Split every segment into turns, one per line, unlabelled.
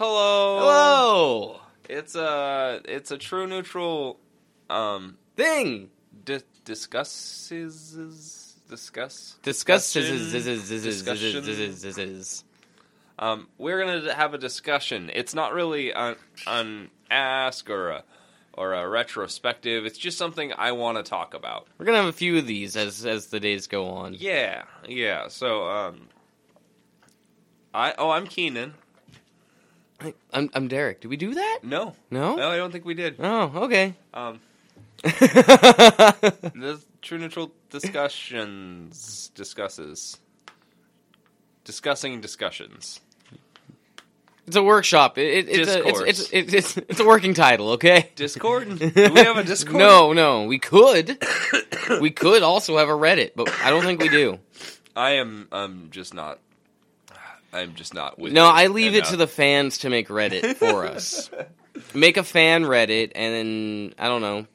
Hello.
Hello.
It's a it's a true neutral um
Thing.
di- discusses discuss
Discuss.
Discussion.
Discussion.
Um, we're gonna have a discussion. It's not really an, an ask or a or a retrospective. It's just something I want to talk about.
We're gonna have a few of these as as the days go on.
Yeah, yeah. So um, I oh I'm Keenan.
I- I'm I'm Derek. Did we do that?
No,
No.
no, I don't think we did.
Oh, okay.
Um, the true neutral discussions discusses discussing discussions.
it's a workshop. It, it, it's, a, it's, it's, it's it's it's a working title. Okay.
Discord? Do we have a Discord?
No, no. We could. we could also have a Reddit, but I don't think we do.
I am. I'm just not. I'm just not with.
No, I leave it to the fans to make Reddit for us. Make a fan Reddit, and then I don't know,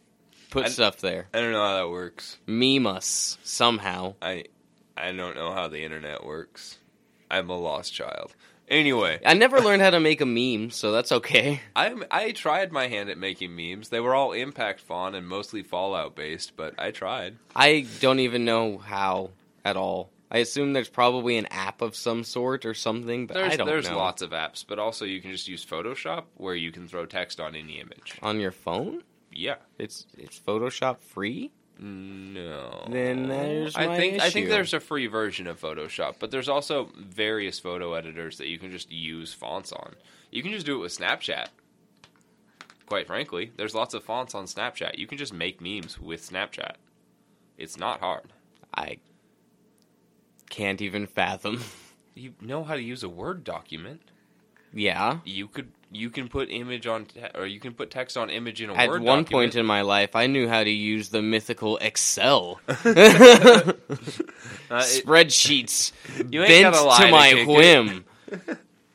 put
I-
stuff there.
I don't know how that works.
Meme us somehow.
I I don't know how the internet works. I'm a lost child. Anyway,
I never learned how to make a meme, so that's okay.
I I tried my hand at making memes. They were all Impact font and mostly Fallout based, but I tried.
I don't even know how at all. I assume there's probably an app of some sort or something, but
There's
I don't
there's
know.
There's lots of apps, but also you can just use Photoshop where you can throw text on any image.
on your phone.
Yeah.
It's it's Photoshop free.
No.
Then there's
I think I think there's a free version of Photoshop, but there's also various photo editors that you can just use fonts on. You can just do it with Snapchat. Quite frankly, there's lots of fonts on Snapchat. You can just make memes with Snapchat. It's not hard.
I can't even fathom.
You know how to use a Word document.
yeah.
You could you can put image on te- or you can put text on image in a
At
Word At
one
document.
point in my life, I knew how to use the mythical Excel
Uh,
spreadsheets
You ain't
bent to
to
my whim.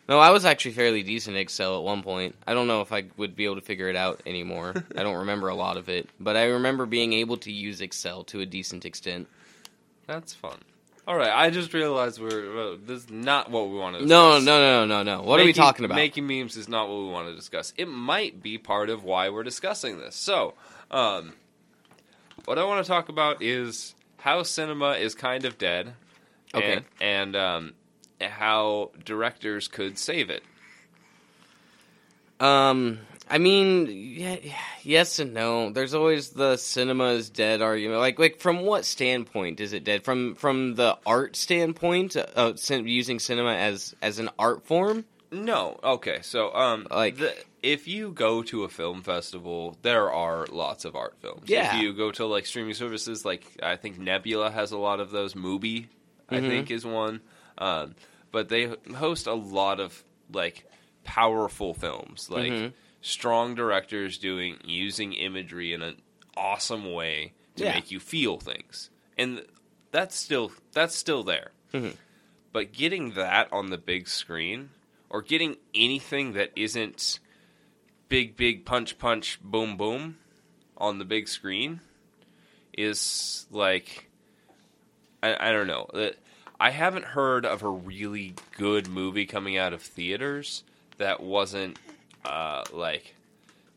no, I was actually fairly decent at Excel at one point. I don't know if I would be able to figure it out anymore. I don't remember a lot of it, but I remember being able to use Excel to a decent extent.
That's fun. All right, I just realized we're uh, this is not what we want to. Discuss.
No,
discuss.
no, no, no, no. What are we talking about?
Making memes is not what we want to discuss. It might be part of why we're discussing this. So, um, what I want to talk about is how cinema is kind of dead,
Okay.
and, and um, how directors could save it.
Um, I mean, yeah, yes and no. There's always the cinema is dead argument. Like, like from what standpoint is it dead? From from the art standpoint, uh, using cinema as as an art form.
No, okay. So, um,
Like-
the, if you go to a film festival, there are lots of art films.
Yeah.
If you go to like streaming services, like I think Nebula has a lot of those. Mubi, I
Mhm.
think, is one. Um, but they host a lot of like powerful films, like
Mhm.
Strong directors doing using imagery in an awesome way to
Yeah.
make you feel things, and that's still that's still there.
Mhm.
But getting that on the big screen, or getting anything that isn't big, big punch, punch, boom, boom on the big screen, is like I, I don't know. Uh, I haven't heard of a really good movie coming out of theaters that wasn't uh, like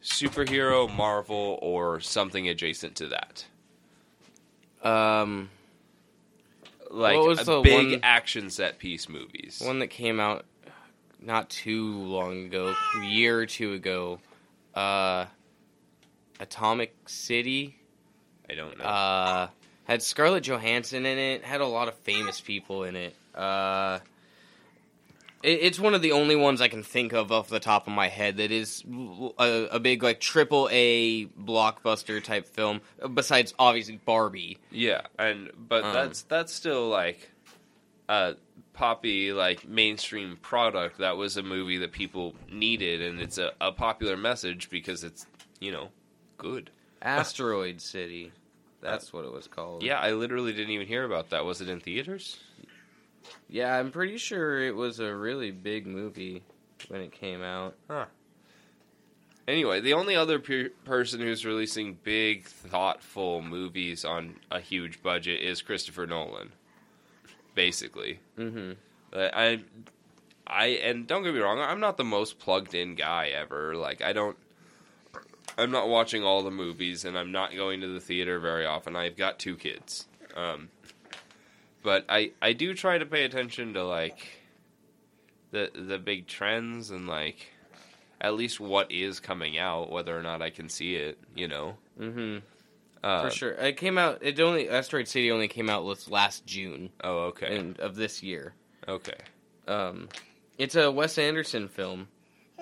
superhero, Marvel, or something adjacent to that.
Um,
Like
What was
a
the
big
one-
action set piece movies.
one that came out not too long ago, a year or two ago. Uh, Atomic City.
I don't know.
Uh, had Scarlett Johansson in it. Had a lot of famous people in it. Uh, it's one of the only ones I can think of off the top of my head that is a, a big like triple A blockbuster type film. Besides, obviously Barbie.
Yeah, and but
Um,
that's that's still like a poppy like mainstream product. That was a movie that people needed, and it's a, a popular message because it's you know good.
Asteroid City. That's what it was called.
Yeah, I literally didn't even hear about that. Was it in theaters?
Yeah, I'm pretty sure it was a really big movie when it came out. Huh.
Anyway, the only other pe- person who's releasing big, thoughtful movies on a huge budget is Christopher Nolan. Basically,
Mm-hmm.
Uh, I I and don't get me wrong, I'm not the most plugged in guy ever. Like I don't I'm not watching all the movies and I'm not going to the theater very often. I've got two kids. Um but I I do try to pay attention to like the the big trends and like at least what is coming out, whether or not I can see it, you know.
Mm-hmm.
Uh,
For sure. It came out. It only Asteroid City only came out last June
Oh, okay.
in, of this year.
Okay.
Um, it's a Wes Anderson film.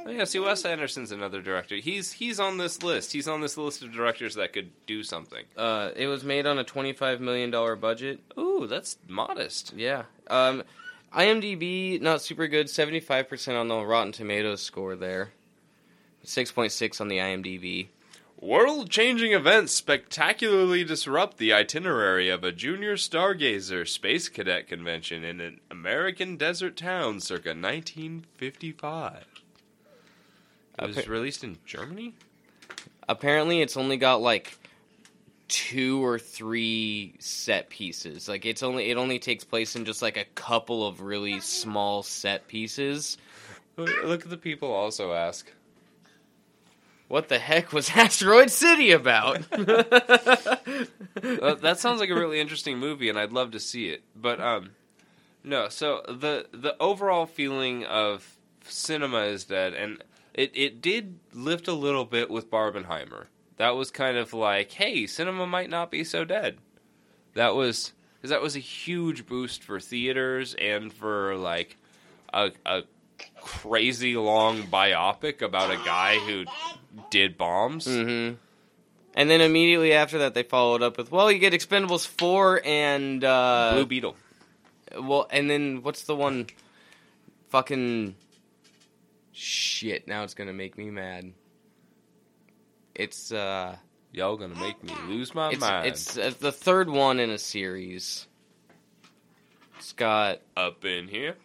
Oh, yeah, see, Wes Anderson's another director. He's he's on this list. He's on this list of directors that could do something.
Uh, it was made on a twenty-five million dollar budget.
Ooh, that's modest.
Yeah. Um, IMDb not super good. Seventy-five percent on the Rotten Tomatoes score there. Six point six on the IMDb.
World-changing events spectacularly disrupt the itinerary of a junior stargazer space cadet convention in an American desert town circa 1955. It was released in Germany?
Apparently, it's only got like two or three set pieces. Like it's only it only takes place in just like a couple of really small set pieces.
Look at the people also ask.
What the heck was Asteroid City about?
Uh, that sounds like a really interesting movie, and I'd love to see it. But um, no. So the the overall feeling of cinema is dead, and it it did lift a little bit with Barbenheimer. That was kind of like, hey, cinema might not be so dead. That was because that was a huge boost for theaters and for like a a crazy long biopic about a guy who did bombs.
hmm And then immediately after that, they followed up with, "Well, you get Expendables four and uh,
Blue Beetle.
well, and then what's the one? Fucking shit! Now it's gonna make me mad. It's uh,
Y'all gonna make me lose my
it's
mind.
it's uh, the third one in a series. It's got
up in here.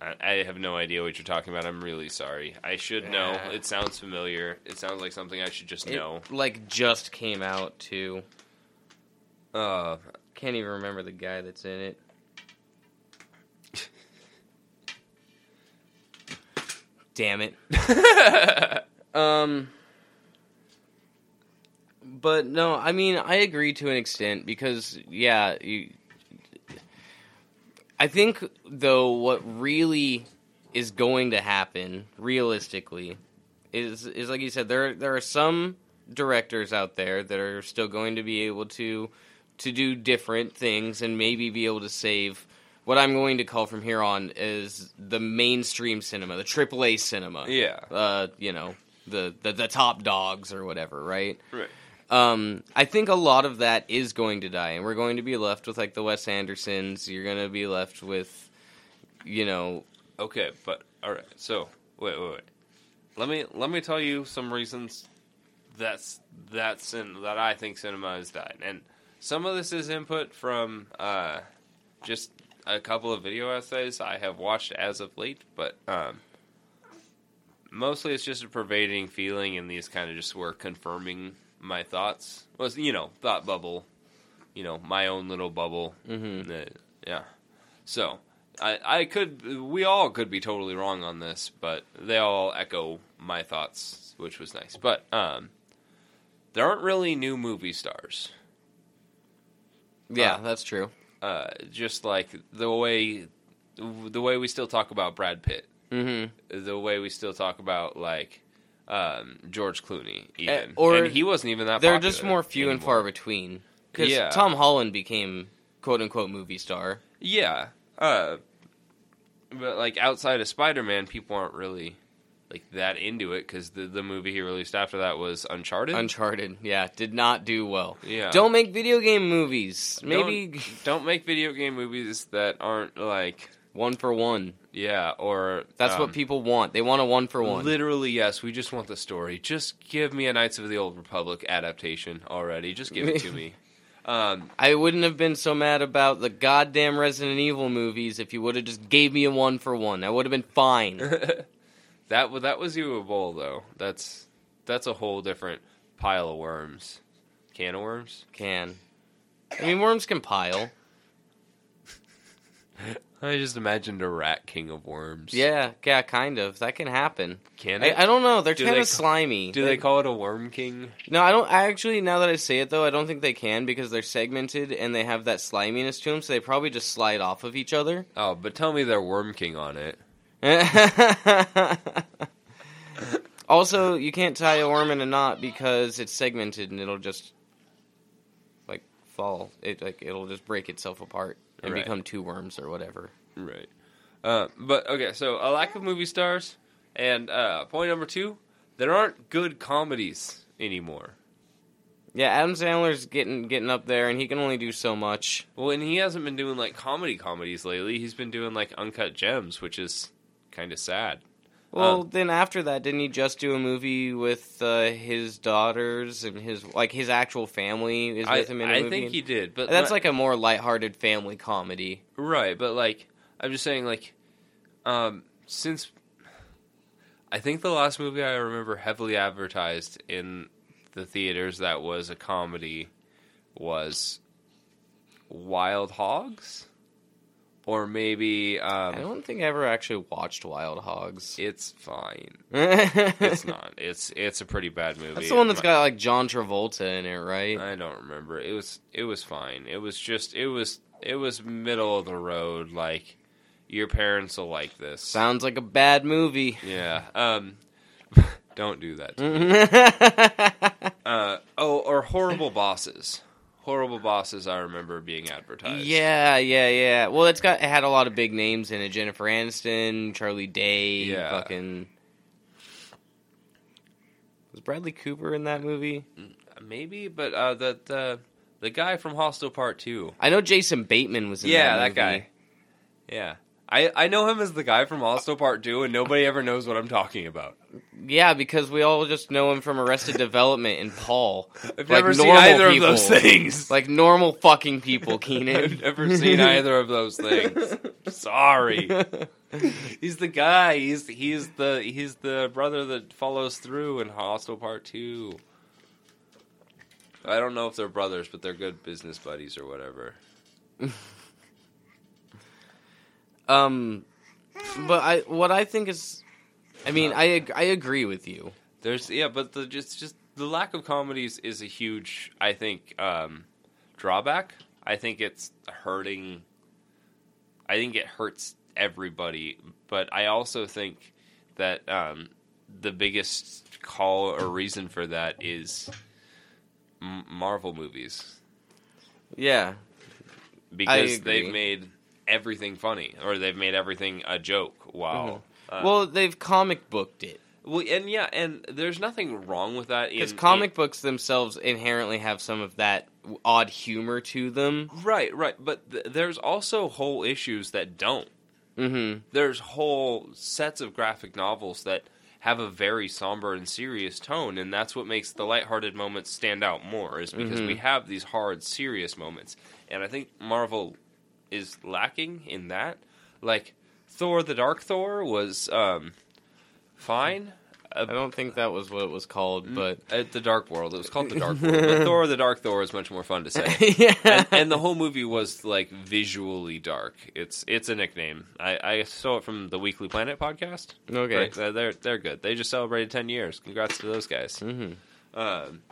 I, I have no idea what you're talking about. I'm really sorry. I should know.
Yeah.
It sounds familiar. It sounds like something I should just
it,
know.
like just came out too.
Uh,
Can't even remember the guy that's in it. Damn it. Um, but no, I mean, I agree to an extent because, yeah, you, I think though what really is going to happen realistically is is like you said there there are some directors out there that are still going to be able to to do different things and maybe be able to save what I'm going to call from here on is the mainstream cinema, the AAA cinema
yeah.
uh, you know, the, the the top dogs or whatever, right?
Right.
Um, I think a lot of that is going to die, and we're going to be left with like the Wes Andersons. You're going to be left with, you know,
Okay, but all right. So wait, wait, wait. Let me let me tell you some reasons that's that's in, that I think cinema has died, and some of this is input from uh, just a couple of video essays I have watched as of late, but um, mostly it's just a pervading feeling, and these kind of just were confirming my thoughts. Was you know thought bubble, you know my own little bubble.
mhm.
Uh, yeah. So I I could we all could be totally wrong on this, but they all echo my thoughts, which was nice. But um, there aren't really new movie stars.
yeah,
Uh,
that's true.
Uh, just like the way the way we still talk about Brad Pitt,
hmm
the way we still talk about like um, George Clooney, even,
Eh, or
and he wasn't even that.
They're just more few and far between. Because
Yeah.
Tom Holland became quote unquote movie star.
Yeah. Uh, but like outside of Spider-Man, people aren't really like that into it because the the movie he released after that was Uncharted.
Uncharted, yeah, did not do well.
yeah.
Don't make video game movies. Maybe
don't, don't make video game movies that aren't like
one for one.
yeah or
That's
um,
what people want. They want a one for one.
Literally, yes. We just want the story. Just give me a Knights of the Old Republic adaptation already. Just give it to me. Um,
I wouldn't have been so mad about the goddamn Resident Evil movies if you would have just gave me a one for one. I would have been fine.
that that was Uwe Boll though. That's that's a whole different pile of worms. Can of worms.
can. I mean, worms can pile.
I just imagined a rat king of worms.
Yeah, yeah, kind of. That can happen.
Can
I,
it?
I don't know. They're
Do
kind
they
of
ca-
slimy.
Do they call it a worm king?
No, I don't. I actually, now that I say it though, I don't think they can because they're segmented and they have that sliminess to them. So they probably just slide off of each other.
Oh, but tell me they're worm king on it.
also, you can't tie a worm in a knot because it's segmented and it'll just like fall. It like it'll just break itself apart and
Right.
become two worms or whatever.
Right. Uh, but okay, so a lack of movie stars, and uh, point number two, there aren't good comedies anymore.
Yeah, Adam Sandler's getting getting up there, and he can only do so much.
Well, and he hasn't been doing like comedy comedies lately. He's been doing like uncut gems, which is kind of sad.
Well,
Um,
then after that, didn't he just do a movie with uh, his daughters and his like his actual family is
I,
with him in a
I
movie?
think he did, but
That's
my-
like a more lighthearted family comedy.
right. But like, I'm just saying, like, um, since I think the last movie I remember heavily advertised in the theaters that was a comedy was Wild Hogs, or maybe
I
um,
don't think I ever actually watched Wild Hogs.
it's fine. It's not. It's it's a pretty bad movie.
That's the one that's got like John Travolta in it, right?
I don't remember. It was it was fine. It was just it was it was middle of the road. Like your parents will like this.
Sounds like a bad movie.
Yeah. Um. don't do that. to me. Uh. Oh, or horrible bosses. Horrible bosses. I remember being advertised.
yeah, yeah, yeah. Well, it's got it had a lot of big names in it: Jennifer Aniston, Charlie Day,
Yeah.
fucking. Was Bradley Cooper in that movie?
Maybe, but uh, the the the guy from Hostel Part Two.
I know Jason Bateman was in
Yeah,
that
that, guy. Yeah. I, I know him as the guy from Hostel Part 2, and nobody ever knows what I'm talking about.
Yeah, because we all just know him from Arrested Development and Paul.
I've
Like
never seen either
people.
of those things.
Like normal fucking people, Keenan.
I've never seen either of those things. Sorry. He's the guy. He's he's the he's the brother that follows through in Hostel Part Two. I don't know if they're brothers, but they're good business buddies or whatever.
Um, but I what I think is, I mean, I ag- I agree with you.
There's yeah, but the just just the lack of comedies is a huge I think um, drawback. I think it's hurting. I think it hurts everybody, but I also think that um, the biggest call or reason for that is M- Marvel movies
Yeah,
because they've made everything funny or they've made everything a joke. Wow. Uh,
well, they've comic booked it
well, and yeah, and there's nothing wrong with that.
because
in-
comic books themselves inherently have some of that odd humor to them.
Right, right. But th- there's also whole issues that don't.
Mm-hmm.
There's whole sets of graphic novels that have a very somber and serious tone, and that's what makes the lighthearted moments stand out more, is because
Mhm.
we have these hard, serious moments. And I think Marvel is lacking in that. Like, Thor the Dark Thor was um, fine.
I don't think that was what it was called, but
At the Dark World. It was called the Dark World. but Thor the Dark Thor is much more fun to say.
yeah,
and, and the whole movie was like visually dark. It's it's a nickname. I, I saw it from the Weekly Planet podcast.
okay.
Right, uh, they're they're good. They just celebrated ten years. Congrats to those guys.
Mm-hmm.
Um,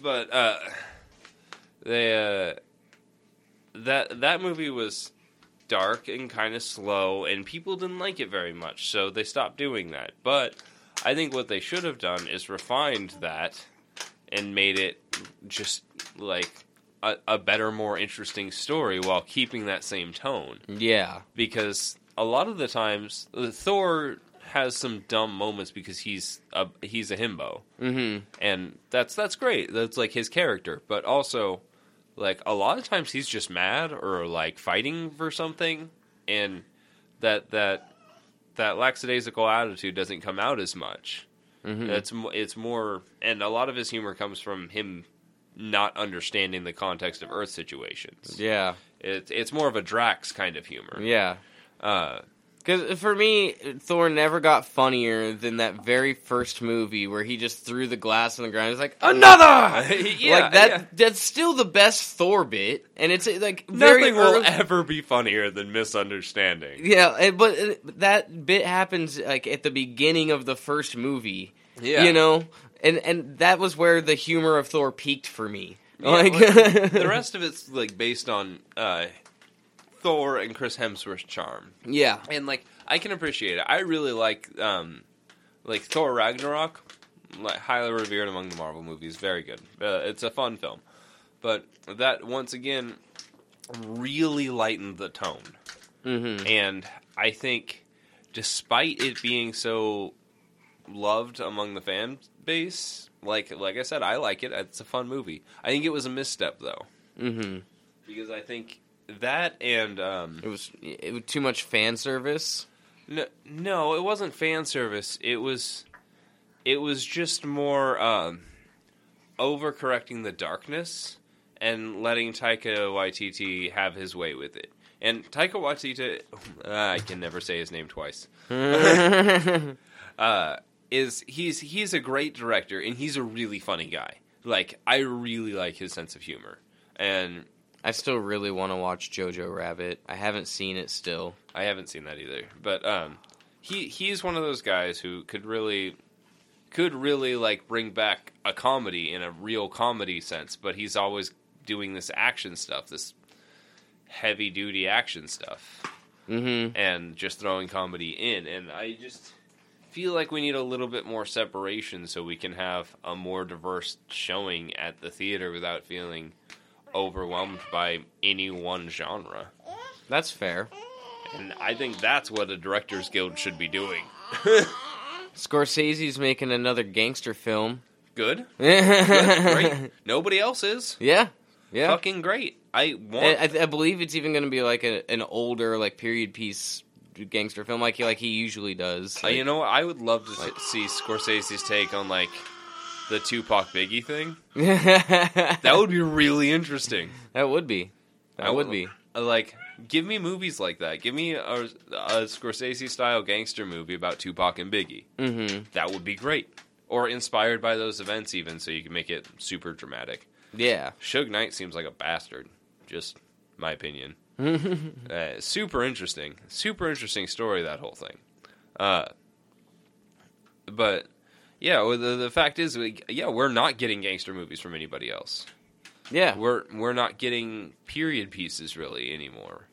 but uh, they uh, that that movie was dark and kind of slow, and people didn't like it very much, so they stopped doing that. But I think what they should have done is refined that and made it just like a, a better, more interesting story while keeping that same tone.
Yeah,
because a lot of the times uh, Thor has some dumb moments because he's a he's a himbo.
Mm-hmm.
and that's that's great. That's like his character. But also like a lot of times he's just mad or like fighting for something and that that that lackadaisical attitude doesn't come out as much
Mm-hmm.
it's it's more and a lot of his humor comes from him not understanding the context of earth situations
yeah,
it, it's more of a drax kind of humor
yeah.
uh,
Because for me, Thor never got funnier than that very first movie where he just threw the glass on the ground. He's like, another.
yeah,
like that.
yeah.
That's still the best Thor bit, and it's uh, like very
Nothing will ever be funnier than misunderstanding.
Yeah, but uh, that bit happens like at the beginning of the first movie.
Yeah.
you know, and and that was where the humor of Thor peaked for me.
Yeah,
like
like, the rest of it's like based on uh, Thor and Chris Hemsworth's charm,
yeah,
and like I can appreciate it. I really like um, like Thor Ragnarok, like highly revered among the Marvel movies. Very good. Uh, it's a fun film, but that once again really lightened the tone.
hmm
And I think, despite it being so loved among the fan base, like like I said, I like it. It's a fun movie. I think it was a misstep though,
hmm
because I think that and um,
it was it was too much fan service.
no, no, it wasn't fan service. It was it was just more um, overcorrecting the darkness and letting Taika Waititi have his way with it. And Taika Waititi, I can never say his name twice. uh, is he's he's a great director and he's a really funny guy. Like I really like his sense of humor, and
I still really want to watch Jojo Rabbit. I haven't seen it still.
I haven't seen that either. But um, he he's one of those guys who could really could really like bring back a comedy in a real comedy sense. But he's always doing this action stuff, this heavy duty action stuff,
hmm
and just throwing comedy in. And I just feel like we need a little bit more separation so we can have a more diverse showing at the theater without feeling overwhelmed by any one genre.
That's fair.
And I think that's what a directors guild should be doing.
Scorsese's making another gangster film.
Good, good, great. Nobody else is.
yeah. yeah.
Fucking great. I want.
I, I, I believe it's even going to be like a, an older, like period piece gangster film, like he like he usually does.
Uh, you know, what? I would love to s- see Scorsese's take on like the Tupac Biggie thing.
that
would be really interesting.
that would be. That
I
would be.
Uh, Like, give me movies like that. Give me a, a Scorsese style gangster movie about Tupac and Biggie.
hmm
That would be great. Or inspired by those events, even so you can make it super dramatic.
Yeah.
Suge Knight seems like a bastard. Just my opinion. Uh, super interesting, super interesting story. That whole thing. Uh, but yeah, well, the the fact is, we, yeah, we're not getting gangster movies from anybody else.
yeah.
We're we're not getting period pieces really anymore.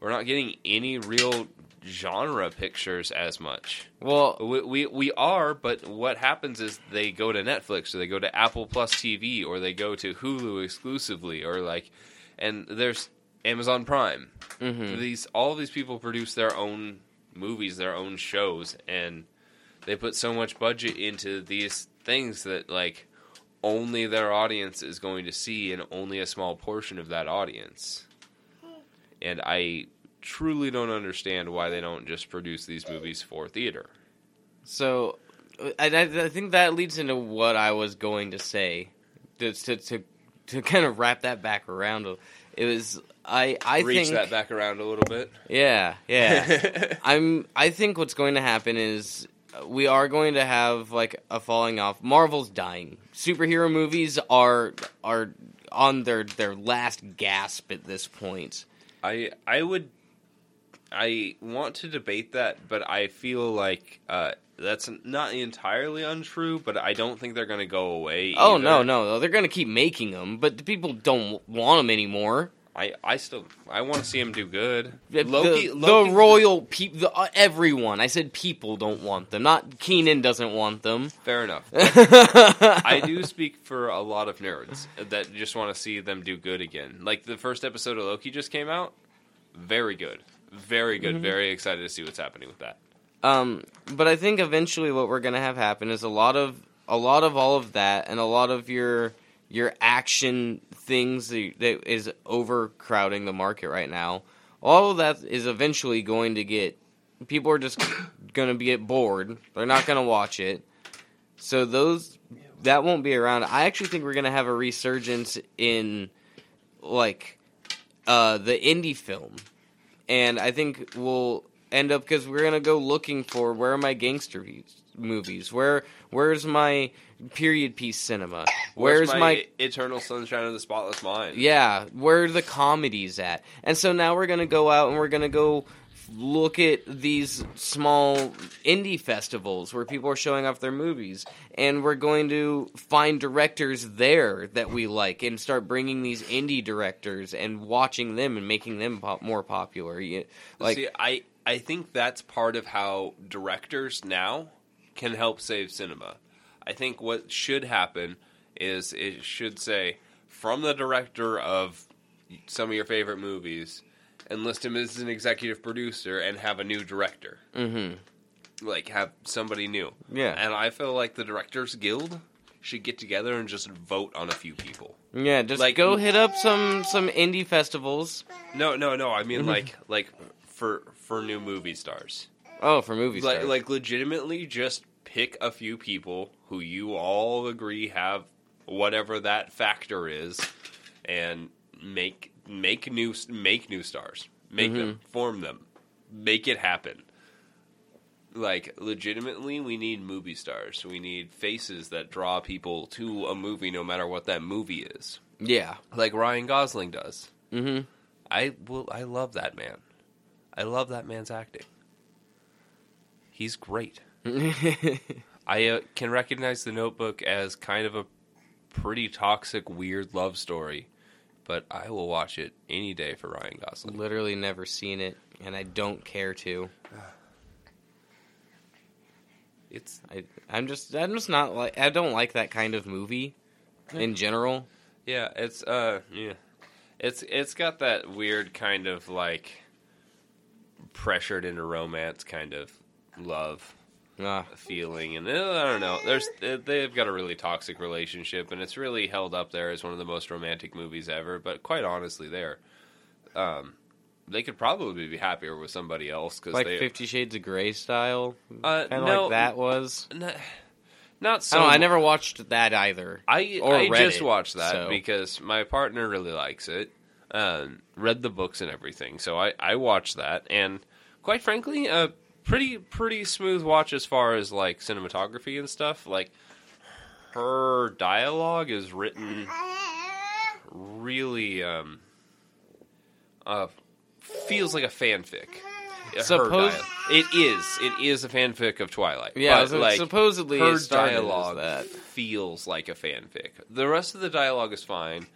We're not getting any real genre pictures as much.
Well,
We, we we are, but what happens is they go to Netflix or they go to Apple Plus TV or they go to Hulu exclusively or like, and there's Amazon Prime.
mhm.
These all these people produce their own movies, their own shows, and they put so much budget into these things that like only their audience is going to see, and only a small portion of that audience. And I truly don't understand why they don't just produce these movies for theater.
So, I, I think that leads into what I was going to say. To to to, to kind of wrap that back around. It was I I
Reach
think
that back around a little bit.
yeah yeah. I'm. I think what's going to happen is we are going to have like a falling off. Marvel's dying. Superhero movies are are on their their last gasp at this point.
I I would I want to debate that, but I feel like uh, that's not entirely untrue. But I don't think they're going to go away.
Oh
either.
no no they're going to keep making them, but the people don't want them anymore.
I I still I want to see him do good.
The,
Loki,
the,
Loki-
the royal people, the, uh, everyone. I said people don't want them. Not Keenan doesn't want them.
Fair enough. I do speak for a lot of nerds that just want to see them do good again. Like the first episode of Loki just came out. Very good. Very good. Very excited to see what's happening with that.
Um, but I think eventually what we're gonna have happen is a lot of a lot of all of that and a lot of your your action things that, is overcrowding the market right now. All of that is eventually going to get people are just gonna get bored. They're not gonna watch it. So those that won't be around. I actually think we're gonna have a resurgence in like uh, the indie film, and I think we'll end up because we're gonna go looking for where are my gangster views- movies? Where where's my period piece cinema? Where's,
my,
my
Eternal Sunshine of the Spotless Mind?
yeah, where are the comedies at? And so now we're gonna go out and we're gonna go look at these small indie festivals where people are showing off their movies, and we're going to find directors there that we like and start bringing these indie directors and watching them and making them pop- more popular. Like,
See, I I think that's part of how directors now can help save cinema. I think what should happen is it should say from the director of some of your favorite movies, enlist him as an executive producer and have a new director.
hmm
Like have somebody new.
yeah,
And I feel like the Directors Guild should get together and just vote on a few people.
yeah. Just
like-
go hit up some some indie festivals.
No, no, no. I mean
Mhm.
like like for for new movie stars.
Oh, for movie
like,
stars.
like legitimately just pick a few people who you all agree have whatever that factor is and make make new make new stars. Make them form them. Make it happen. Like legitimately we need movie stars. We need faces that draw people to a movie no matter what that movie is.
Yeah.
like ryan gosling does.
Hmm
i will i love that man. I love that man's acting he's great I uh, can recognize the Notebook as kind of a pretty toxic, weird love story, but I will watch it any day for Ryan Gosling.
Literally never seen it, and I don't care to.
It's
I, I'm just, I'm just not like, I don't like that kind of movie in general.
yeah, it's uh yeah, it's it's got that weird kind of like pressured into romance kind of love
Ah,
feeling, and uh, I don't know. There's uh, they've got a really toxic relationship, and it's really held up there as one of the most romantic movies ever. But quite honestly, there, um, they could probably be happier with somebody else because
like
they
Fifty Shades of Grey style,
uh,
kind of
no,
like that was.
Not, not so.
I know. I never watched that either.
I
or
I
read
just
it,
watched that
so-
because my partner really likes it. Um, read the books and everything, so I I watched that, and quite frankly, a pretty pretty smooth watch as far as like cinematography and stuff. Like her dialogue is written really um uh feels like a fanfic. Her
Suppose-
it is. It is a fanfic of Twilight.
Yeah,
but,
so
like,
supposedly
her
it
dialogue
that.
feels like a fanfic. The rest of the dialogue is fine.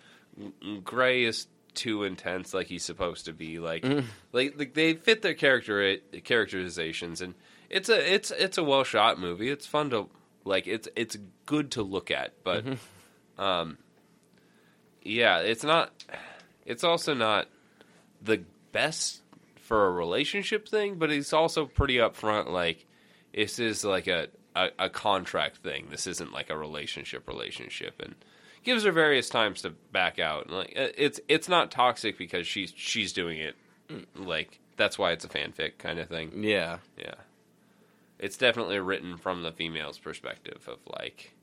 Gray is too intense, like he's supposed to be. Like,
Mm.
like, like they fit their character characterizations, and it's a it's it's a well shot movie. It's fun to like. It's it's good to look at, but
Mm-hmm.
um, yeah, it's not. It's also not the best for a relationship thing, but it's also pretty upfront. Like, this is like a, a, a contract thing. This isn't like a relationship relationship, and gives her various times to back out. And like, uh, it's it's not toxic because she's she's doing it. Like that's why it's a fanfic kind of thing.
Yeah.
Yeah, it's definitely written from the female's perspective of like,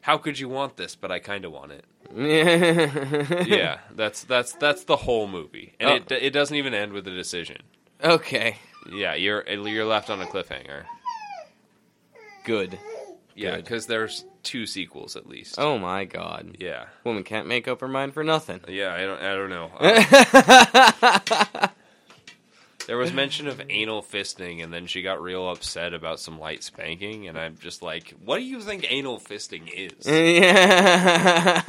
how could you want this, but I kind of want it. yeah, that's that's that's the whole movie, and
Oh.
it it doesn't even end with a decision.
Okay.
Yeah, you're you're left on a cliffhanger.
Good.
Yeah,
Good.
because there's two sequels at least.
Oh my god.
Yeah,
Woman can't make up her mind for nothing.
yeah. I don't I don't know. Uh, there was mention of anal fisting, and then she got real upset about some light spanking, and I'm just like, what do you think anal fisting is?
yeah.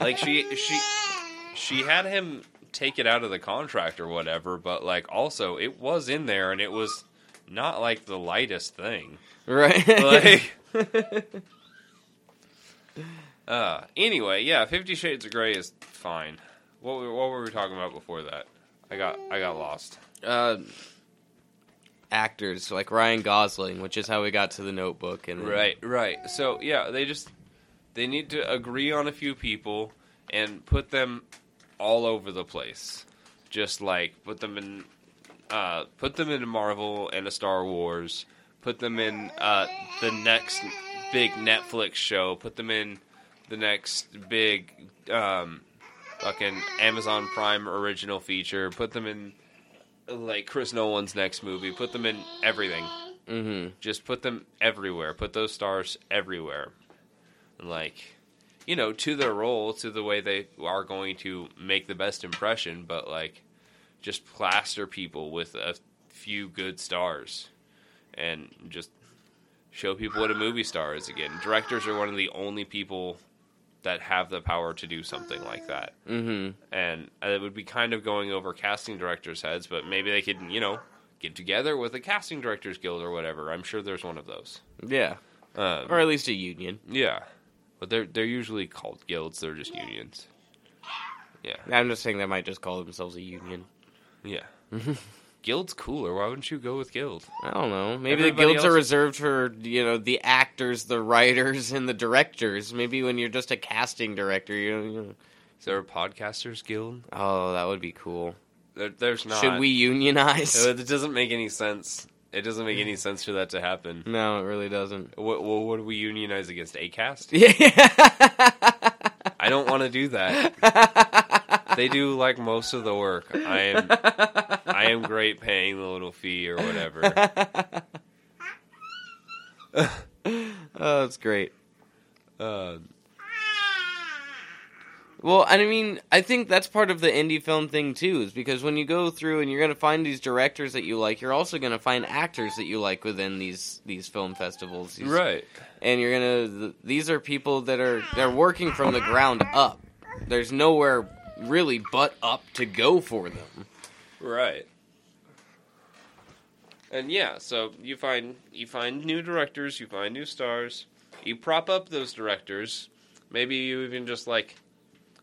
like she she she had him take it out of the contract or whatever, but like also it was in there, and it was not like the lightest thing.
right.
like uh anyway yeah 50 shades of gray is fine. What were, what were we talking about before that? I got i got lost.
Uh, actors like Ryan Gosling, which is how we got to the Notebook, and
right right. So yeah they just they need to agree on a few people and put them all over the place. Just like put them in uh put them in a marvel and a star wars put them in uh the next big netflix show put them in the next big um fucking amazon prime original feature put them in like Chris Nolan's next movie. Put them in everything.
Mm-hmm.
Just put them everywhere. Put those stars everywhere. Like, you know, to their role, to the way they are going to make the best impression, but like, just plaster people with a few good stars and just show people what a movie star is again. Directors are one of the only people that have the power to do something like that.
Mm-hmm.
And it would be kind of going over casting directors' heads, but maybe they could, you know, get together with a casting directors guild or whatever. I'm sure there's one of those.
Yeah.
Um,
Or at least a union.
yeah, but they're they're usually called guilds. They're just unions. Yeah,
I'm just saying they might just call themselves a union.
Yeah. Guild's cooler. Why wouldn't you go with guild?
I don't know. Maybe
Everybody
the guilds are
else-
reserved for you know the actors, the writers, and the directors. Maybe when you're just a casting director, you. you know,
Is there a podcasters guild?
oh, that would be cool.
There, there's not.
Should we unionize?
Uh, It doesn't make any sense. It doesn't make any sense for that to happen.
no, it really doesn't.
What, what would we unionize against? Acast?
Yeah.
I don't want to do that. They do like most of the work. I am I am great paying the little fee or whatever.
oh, that's great.
Uh,
Well, I mean, I think that's part of the indie film thing too, is because when you go through and you're going to find these directors that you like, you're also going to find actors that you like within these these film festivals. These-
right.
And you're gonna. th- These are people that are they're working from the ground up. There's nowhere really butt up to go for them.
Right. And yeah, so you find you find new directors, you find new stars, you prop up those directors. Maybe you even just like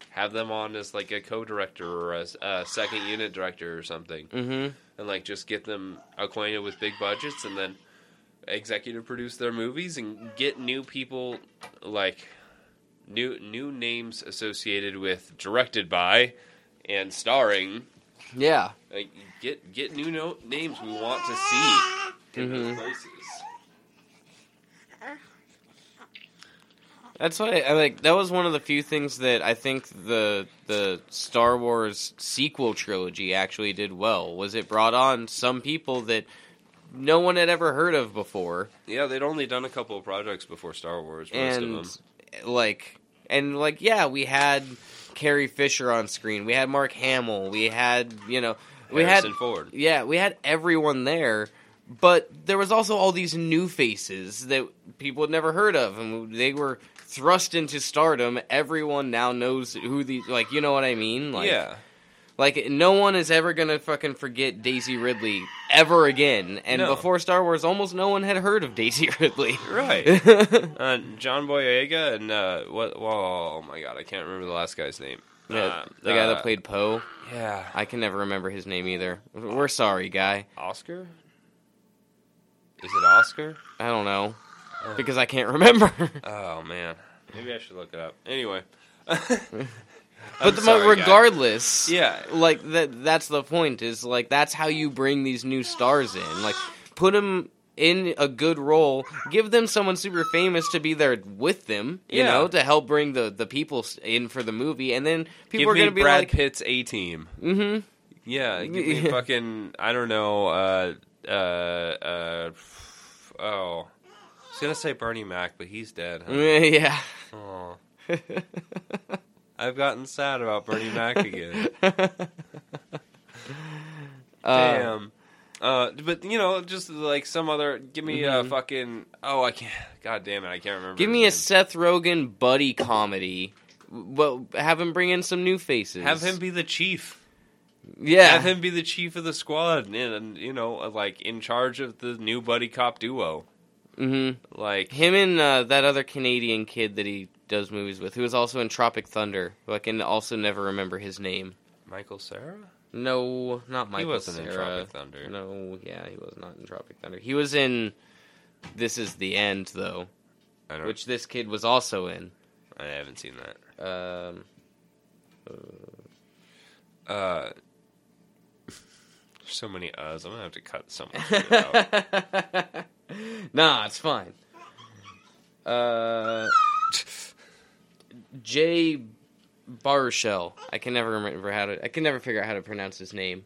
have them on as like a co-director or as a second unit director or something,
Mm-hmm.
and like just get them acquainted with big budgets, and then executive produce their movies and get new people like new new names associated with directed by and starring
Yeah.
like, get get new no- names we want to see in those
Mhm.
places.
That's why I like. That was one of the few things that I think the the Star Wars sequel trilogy actually did well. Was it brought on some people that no one had ever heard of before,
Yeah, they'd only done a couple of projects before Star Wars. Most
and
of them.
Like and like yeah, we had Carrie Fisher on screen. We had Mark Hamill. We had you know we
Harrison
had
Ford.
yeah we had everyone there. But there was also all these new faces that people had never heard of, and they were thrust into stardom. Everyone now knows who these, like. You know what I mean? Like,
yeah,
Like no one is ever gonna fucking forget Daisy Ridley ever again. And
No.
before Star Wars, almost no one had heard of Daisy Ridley.
right. uh, John Boyega and uh, what? Whoa, oh my god, I can't remember the last guy's name.
Yeah,
Uh,
the guy
uh,
that played Poe.
Yeah,
I can never remember his name either. We're sorry, guy.
Oscar. Is it Oscar?
I don't know
Uh.
because I can't remember.
Oh man, maybe I should look it up. Anyway,
but the, regardless,
Yeah.
like that. That's the point. Is like that's how you bring these new stars in. Like put them in a good role. Give them someone super famous to be there with them. You
Yeah.
know, to help bring the the people in for the movie, and then people
Give
are going to be
Brad
like,
Pitt's A Team.
mm-hmm.
Yeah, give me fucking I don't know. Uh, uh, uh, oh, I was gonna say Bernie Mac, but he's dead. Huh?
yeah.
Aw. I've gotten sad about Bernie Mac again.
Uh,
Damn. Uh, but you know, just like some other, give me a
Mhm.
fucking. Oh, I can't. God damn it, I can't remember.
Give me a. Seth Rogen buddy comedy. Well, have him bring in some new faces.
Have him be the chief.
yeah.
Have him be the chief of the squad, and, and you know, like in charge of the new buddy cop duo.
hmm
Like,
Him and uh, that other Canadian kid that he does movies with, who was also in Tropic Thunder, who I can also never remember his name.
Michael Cera.
No, not Michael
he wasn't in Tropic Thunder.
No, yeah, he was not in Tropic Thunder. He was in This Is the End, though,
I don't.
which this kid was also in.
I haven't seen that.
Um,
Uh, so many uhs. I'm gonna have to cut some of out.
nah, it's fine. Uh, Jay Baruchel. I can never remember how to. I can never figure out how to pronounce his name.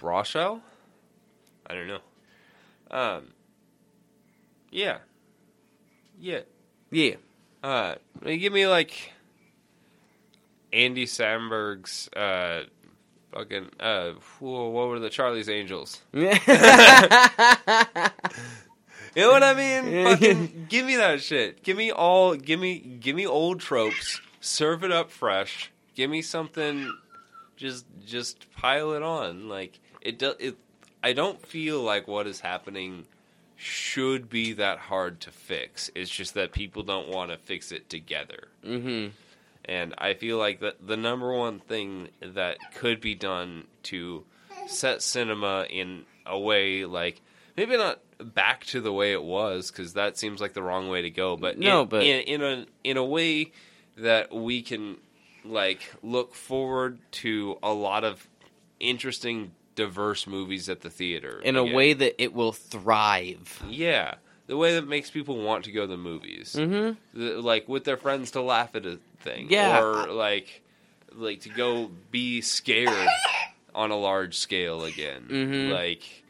Brashow? I don't know. Um. Yeah. Yeah.
Yeah.
Uh, give me like Andy Samberg's uh, fucking uh, whoa, what were the Charlie's Angels? You know what I mean? Fucking give me that shit. Give me all. Give me. Give me old tropes. Serve it up fresh. Give me something. Just just pile it on. Like it. It. I don't feel like what is happening should be that hard to fix. It's just that people don't want to fix it together.
hmm
And I feel like the the number one thing that could be done to set cinema in a way like maybe not back to the way it was because that seems like the wrong way to go, but
No,
in,
but-
in, in a in a way that we can like look forward to a lot of interesting diverse movies at the theater
In a way that it will thrive.
yeah. The way that makes people want to go to the movies.
Hmm
the, like with their friends to laugh at a thing,
Yeah.
or like like to go be scared on a large scale again,
Mhm.
like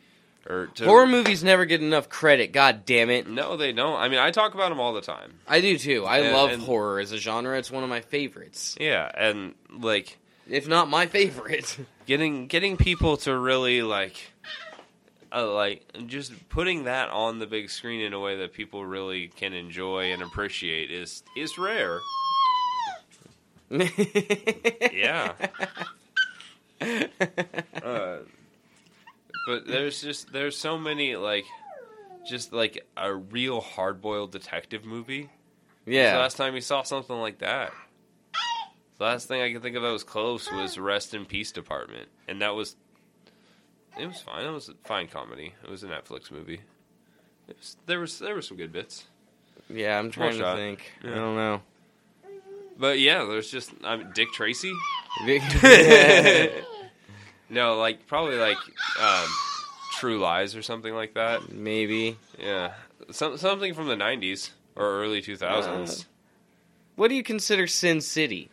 or to,
Horror movies never get enough credit. God damn it.
No, they don't. I mean, I talk about them all the time.
I do too. I
And-
love
and-
horror as a genre. It's one of my favorites,
Yeah, and like
if not my favorite.
getting getting people to really like. Uh, like just putting that on the big screen in a way that people really can enjoy and appreciate is is rare. Yeah. uh, but there's just there's so many like just like a real hard boiled detective movie. The
yeah.
last time you saw something like that. The last thing I can think of that was close was Rest in Peace Department, and that was it was fine. It was a fine comedy. It was a Netflix movie. It was, there was there were some good bits,
Yeah, I'm trying to think.
Yeah.
I don't know.
but yeah, there's just I mean, Dick Tracy. no, like probably like um, True Lies or something like that.
Maybe.
Yeah, some, something from the '90s or early 2000s.
What do you consider Sin City?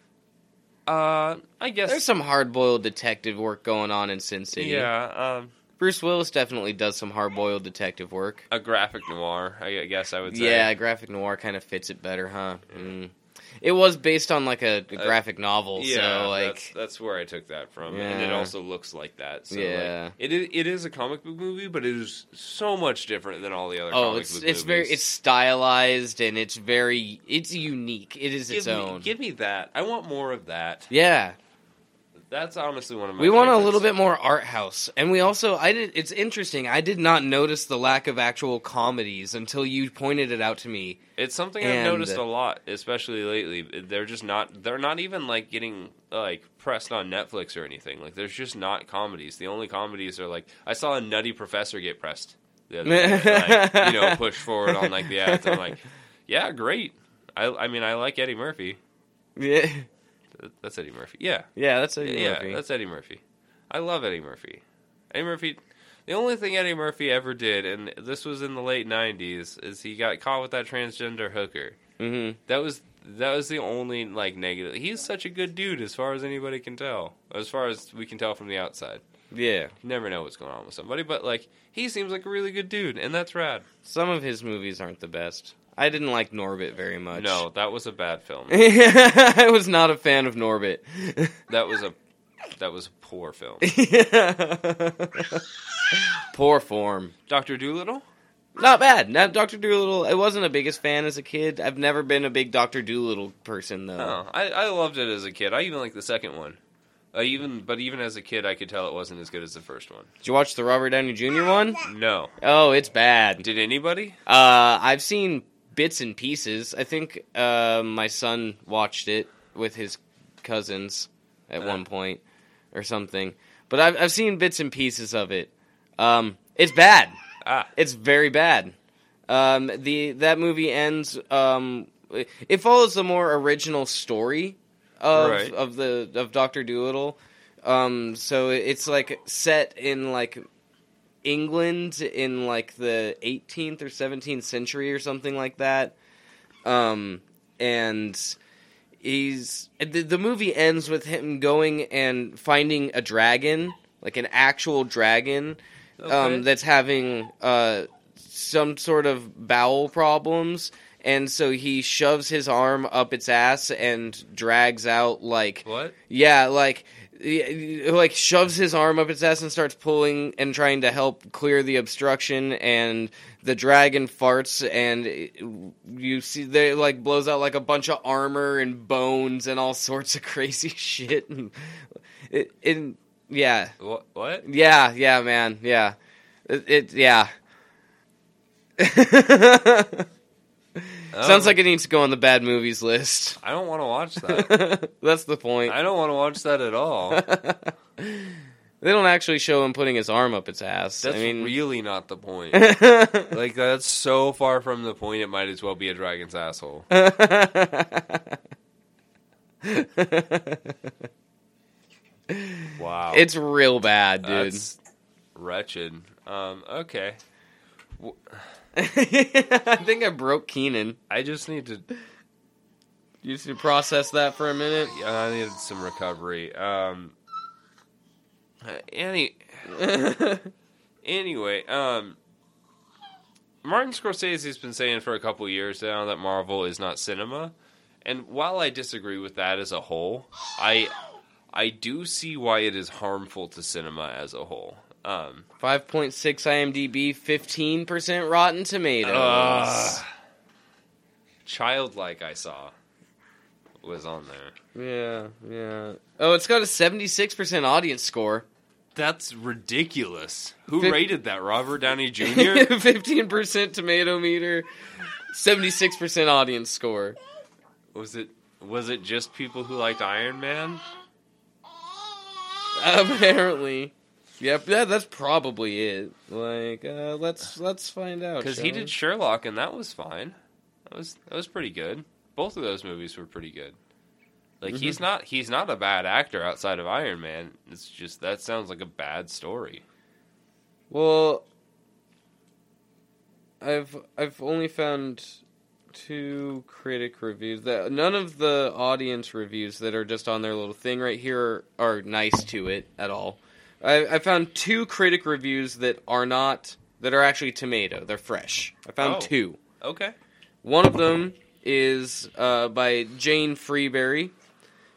Uh, I guess.
There's some hard-boiled detective work going on in Sin City.
Yeah, um,
Bruce Willis definitely does some hard-boiled detective work.
a graphic noir. I guess I would say.
Yeah, graphic noir kind of fits it better, huh? Mm. It was based on like a, a graphic novel,
Uh, Yeah,
so like
that's, that's where I took that from, and it also looks like that. So
Yeah.
like, it is it is a comic book movie, but it is so much different than all the other.
oh,
comic
it's it's
movies.
very it's stylized and it's very it's unique. It is
give
its
me,
own.
Give me that. I want more of that.
yeah,
That's honestly one of my.
we want a
favorites.
little bit more art house, and we also I did. It's interesting. I did not notice the lack of actual comedies until you pointed it out to me.
It's something I've
and-
noticed a lot, especially lately. They're just not. They're not even like getting like pressed on Netflix or anything. Like there's just not comedies. The only comedies are like I saw a Nutty Professor get pressed. The other day, like, you know, push forward on like the ads. I'm like, yeah, great. I I mean, I like Eddie Murphy.
Yeah,
That's Eddie Murphy. Yeah,
yeah, that's a
yeah,
Murphy.
that's Eddie Murphy. I love Eddie Murphy. Eddie Murphy. The only thing Eddie Murphy ever did, and this was in the late '90s, is he got caught with that transgender hooker.
hmm
That was that was the only like negative. He's such a good dude, as far as anybody can tell. As far as we can tell from the outside,
Yeah,
you never know what's going on with somebody, but like he seems like a really good dude, and that's rad.
some of his movies aren't the best. I didn't like Norbit very much.
No, that was a bad film.
I was not a fan of Norbit.
That was a that was a poor film.
Poor form.
Doctor Dolittle.
Not bad. Not Doctor Dolittle. I wasn't a biggest fan as a kid. I've never been a big Doctor Dolittle person though.
Oh, I I loved it as a kid. I even like the second one. I even but even as a kid, I could tell it wasn't as good as the first one.
Did you watch the Robert Downey Jr. one?
No,
Oh, it's bad.
did anybody?
Uh, I've seen bits and pieces. I think uh, my son watched it with his cousins at
Uh.
one point or something. But I've I've seen bits and pieces of it. Um, it's bad.
Ah,
It's very bad. Um, the that movie ends. Um, it follows the more original story of
Right.
of the of Doctor Dolittle. Um, so it's like set in like England in like the 18th or 17th century or something like that. Um, and he's the, the movie ends with him going and finding a dragon like an actual dragon
Okay.
um, that's having uh, some sort of bowel problems, and so he shoves his arm up its ass and drags out like
what?
yeah, like like shoves his arm up its ass and starts pulling and trying to help clear the obstruction and the dragon farts and you see they like blows out like a bunch of armor and bones and all sorts of crazy shit and it, it yeah
What? What?
yeah yeah man yeah it, it yeah sounds
Oh,
like it needs to go on the bad movies list
I don't want to watch that.
that's the point
I don't want to watch that at all.
They don't actually show him putting his arm up its ass.
That's
I mean,
really not the point. like that's so far from the point. It might as well be a dragon's asshole. Wow,
it's real bad, dude.
that's wretched. Um, okay,
I think I broke Keenan.
I just need to.
You just need to process that for a minute.
Yeah, I needed some recovery. Um, any anyway, um, Martin Scorsese's been saying for a couple years now that Marvel is not cinema, and while I disagree with that as a whole, I I do see why it is harmful to cinema as a whole. Um,
5.6 IMDb, 15% Rotten Tomatoes.
ugh. childlike, I saw was on there.
yeah, yeah. Oh, it's got a 76% audience score.
That's ridiculous. Who
Fif-
rated that? Robert Downey Jr.
15% tomato meter, 76% audience score.
Was it was it just people who liked Iron Man?
Apparently. Yep, yeah, that's probably it. Like, uh, let's let's find out.
Because he
we?
did Sherlock, and that was fine. That was that was pretty good. Both of those movies were pretty good. Like
Mm-hmm.
he's not he's not a bad actor outside of Iron Man. It's just that sounds like a bad story.
Well, I've I've only found two critic reviews that none of the audience reviews that are just on their little thing right here are nice to it at all. I, I found two critic reviews that are not that are actually tomato. They're fresh. I found
Oh.
two.
Okay.
One of them is uh, by Jane Freeberry.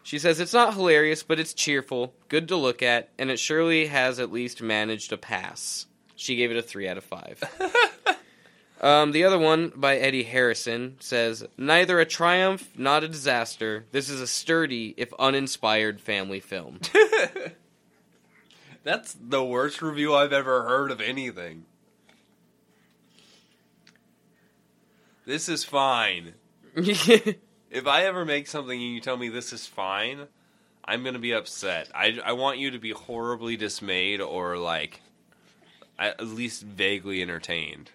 She says it's not hilarious, but it's cheerful, good to look at, and it surely has at least managed a pass. She gave it a three out of five. um, the other one by Eddie Harrison says neither a triumph, not a disaster. This is a sturdy, if uninspired, family film.
That's the worst review I've ever heard of anything. This is fine. If I ever make something and you tell me this is fine, I'm gonna be upset. I, I want you to be horribly dismayed or like at least vaguely entertained.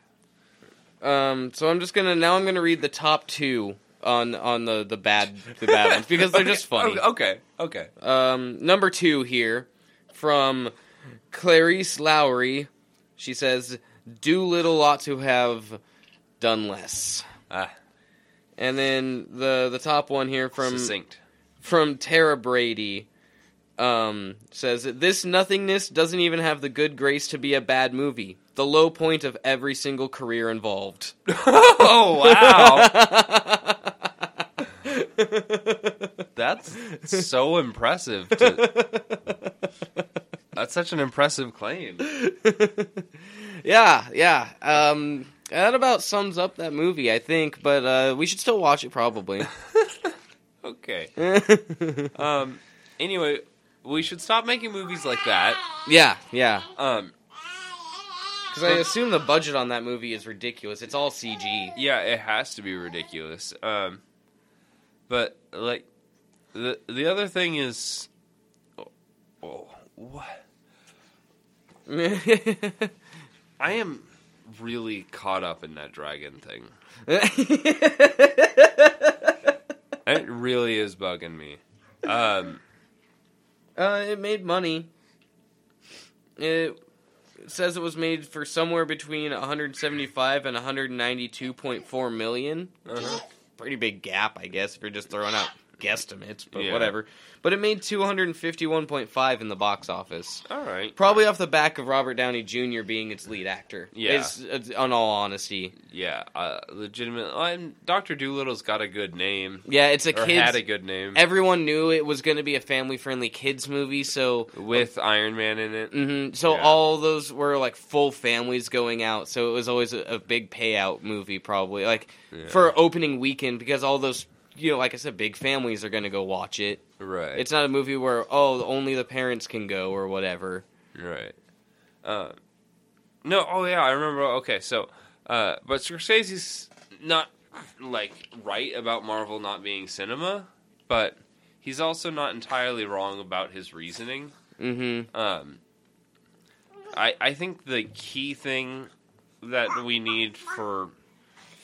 um, so I'm just gonna now. I'm gonna read the top two on on the the bad the bad ones because they're just funny.
Okay, okay.
Um, number two here from Clarice Lowry. She says, "Do little ought to have done less."
Ah,
And then the the top one here from
succinct.
from Tara Brady um, says this nothingness doesn't even have the good grace to be a bad movie. The low point of every single career involved.
oh wow, that's so impressive. To, that's such an impressive claim.
yeah, yeah. Um, that about sums up that movie, I think. But uh, we should still watch it, probably.
Okay. Um. Anyway, we should stop making movies like that.
yeah, yeah.
Um.
Because I assume the budget on that movie is ridiculous. It's all CG.
Yeah, it has to be ridiculous. Um. But like, the the other thing is, oh, oh, what I am really caught up in that dragon thing. It really is bugging me. Um.
uh, it made money. It says it was made for somewhere between 175 and 192.4 million.
uh-huh.
Pretty big gap, I guess, if you're just throwing out guesstimates, but
Yeah.
whatever. But it made 251.5 in the box office.
All right.
Probably off the back of Robert Downey Jr. being its lead actor.
Yeah.
It's, it's, on all honesty.
Yeah, uh, legitimate. I'm, Doctor Dolittle's got a good name.
Yeah, it's a
or
kids.
had a good name
Everyone knew it was going to be a family-friendly kids movie, so
with Iron Man in it.
hmm So
Yeah.
all those were like full families going out. So it was always a, a big payout movie, probably like
Yeah.
for opening weekend because all those you know, like I said, big families are going to go watch it.
Right.
It's not a movie where oh only the parents can go or whatever.
Right. Uh, no, oh yeah, I remember. Okay, so, uh, but Scorsese's not like right about Marvel not being cinema, but he's also not entirely wrong about his reasoning.
Mm-hmm.
Um, I I think the key thing that we need for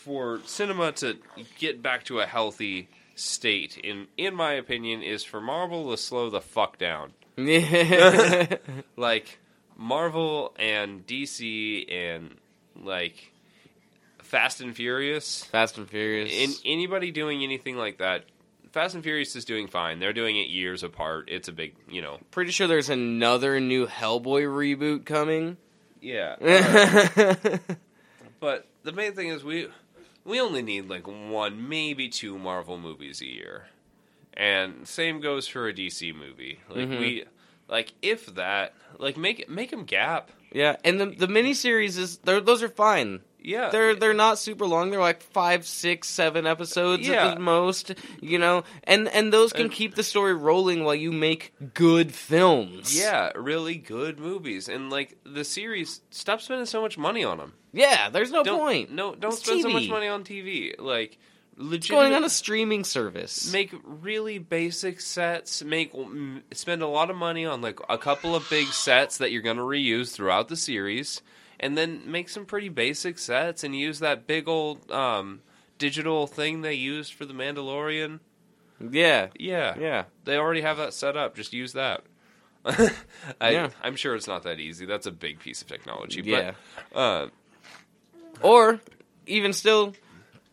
for cinema to get back to a healthy state, in in my opinion, is for Marvel to slow the fuck down like Marvel and DC and like Fast and Furious.
Fast and Furious.
In anybody doing anything like that, Fast and Furious is doing fine. They're doing it years apart. It's a big, you know.
Pretty sure there's another new Hellboy reboot coming.
Yeah. uh, but the main thing is we we only need like one, maybe two Marvel movies a year. And same goes for a DC movie. Like
Mhm.
we like if that, like make make them gap.
yeah, and the the miniseries is those are fine.
Yeah.
They're they're not super long. They're like five, six, seven episodes
Yeah.
at the most. You know, and and those can
And-
keep the story rolling while you make good films.
Yeah, really good movies, and like the series, stop spending so much money on them.
yeah. There's no
don't,
point.
No, don't
It's
spend so much money on TV. Like, legit.
going on a streaming service.
make really basic sets. Make spend a lot of money on like a couple of big sets that you're going to reuse throughout the series, and then make some pretty basic sets and use that big old um, digital thing they used for the Mandalorian.
yeah,
Yeah,
yeah.
They already have that set up. Just use that. I,
Yeah.
I'm sure it's not that easy. That's a big piece of technology.
Yeah.
But, uh,
Or even still,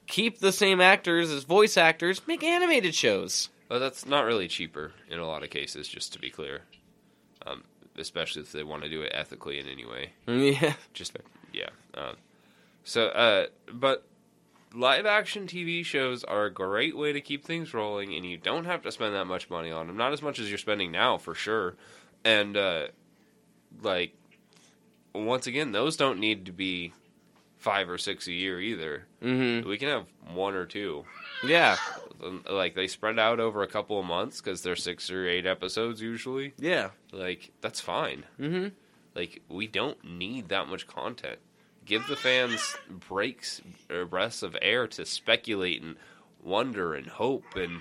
keep the same actors as voice actors. Make animated shows.
but that's not really cheaper in a lot of cases, just to be clear. Um, especially if they want to do it ethically in any way.
Yeah.
Just, yeah. Um, so, uh, but live action TV shows are a great way to keep things rolling, and you don't have to spend that much money on them. Not as much as you're spending now, for sure. And, uh, like, once again, those don't need to be five or six a year either.
Mm-hmm.
We can have one or two.
Yeah.
Um, Like, they spread out over a couple of months because they're six or eight episodes usually.
Yeah.
Like, that's fine.
Mm-hmm.
Like, we don't need that much content. Give the fans breaks or breaths of air to speculate and wonder and hope and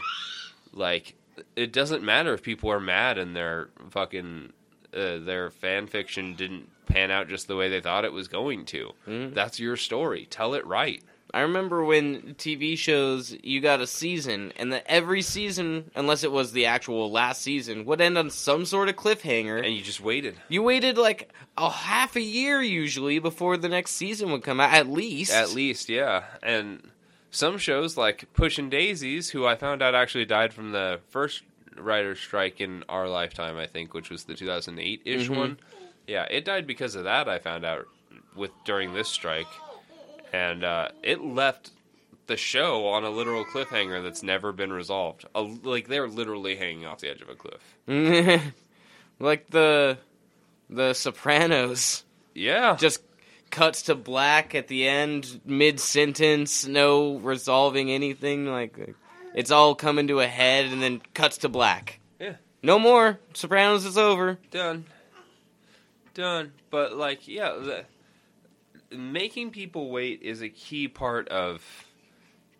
like it doesn't matter if people are mad and their fucking uh, their fan fiction didn't pan out just the way they thought it was going to.
Mhm.
That's your story. Tell it right.
I remember when TV shows you got a season, and that every season, unless it was the actual last season, would end on some sort of cliffhanger.
And you just waited.
you waited like a half a year usually before the next season would come out, at least.
At least, yeah. And some shows like Pushin' Daisies, who I found out actually died from the first writer's strike in our lifetime, I think, which was the 2008 ish
Mhm.
one. Yeah, it died because of that. I found out with during this strike, and uh, it left the show on a literal cliffhanger that's never been resolved. A, like they're literally hanging off the edge of a cliff.
like the the Sopranos
Yeah,
just cuts to black at the end, mid sentence, no resolving anything. Like it's all coming to a head, and then cuts to black.
Yeah.
No more. Sopranos is over.
done done but like yeah the, making people wait is a key part of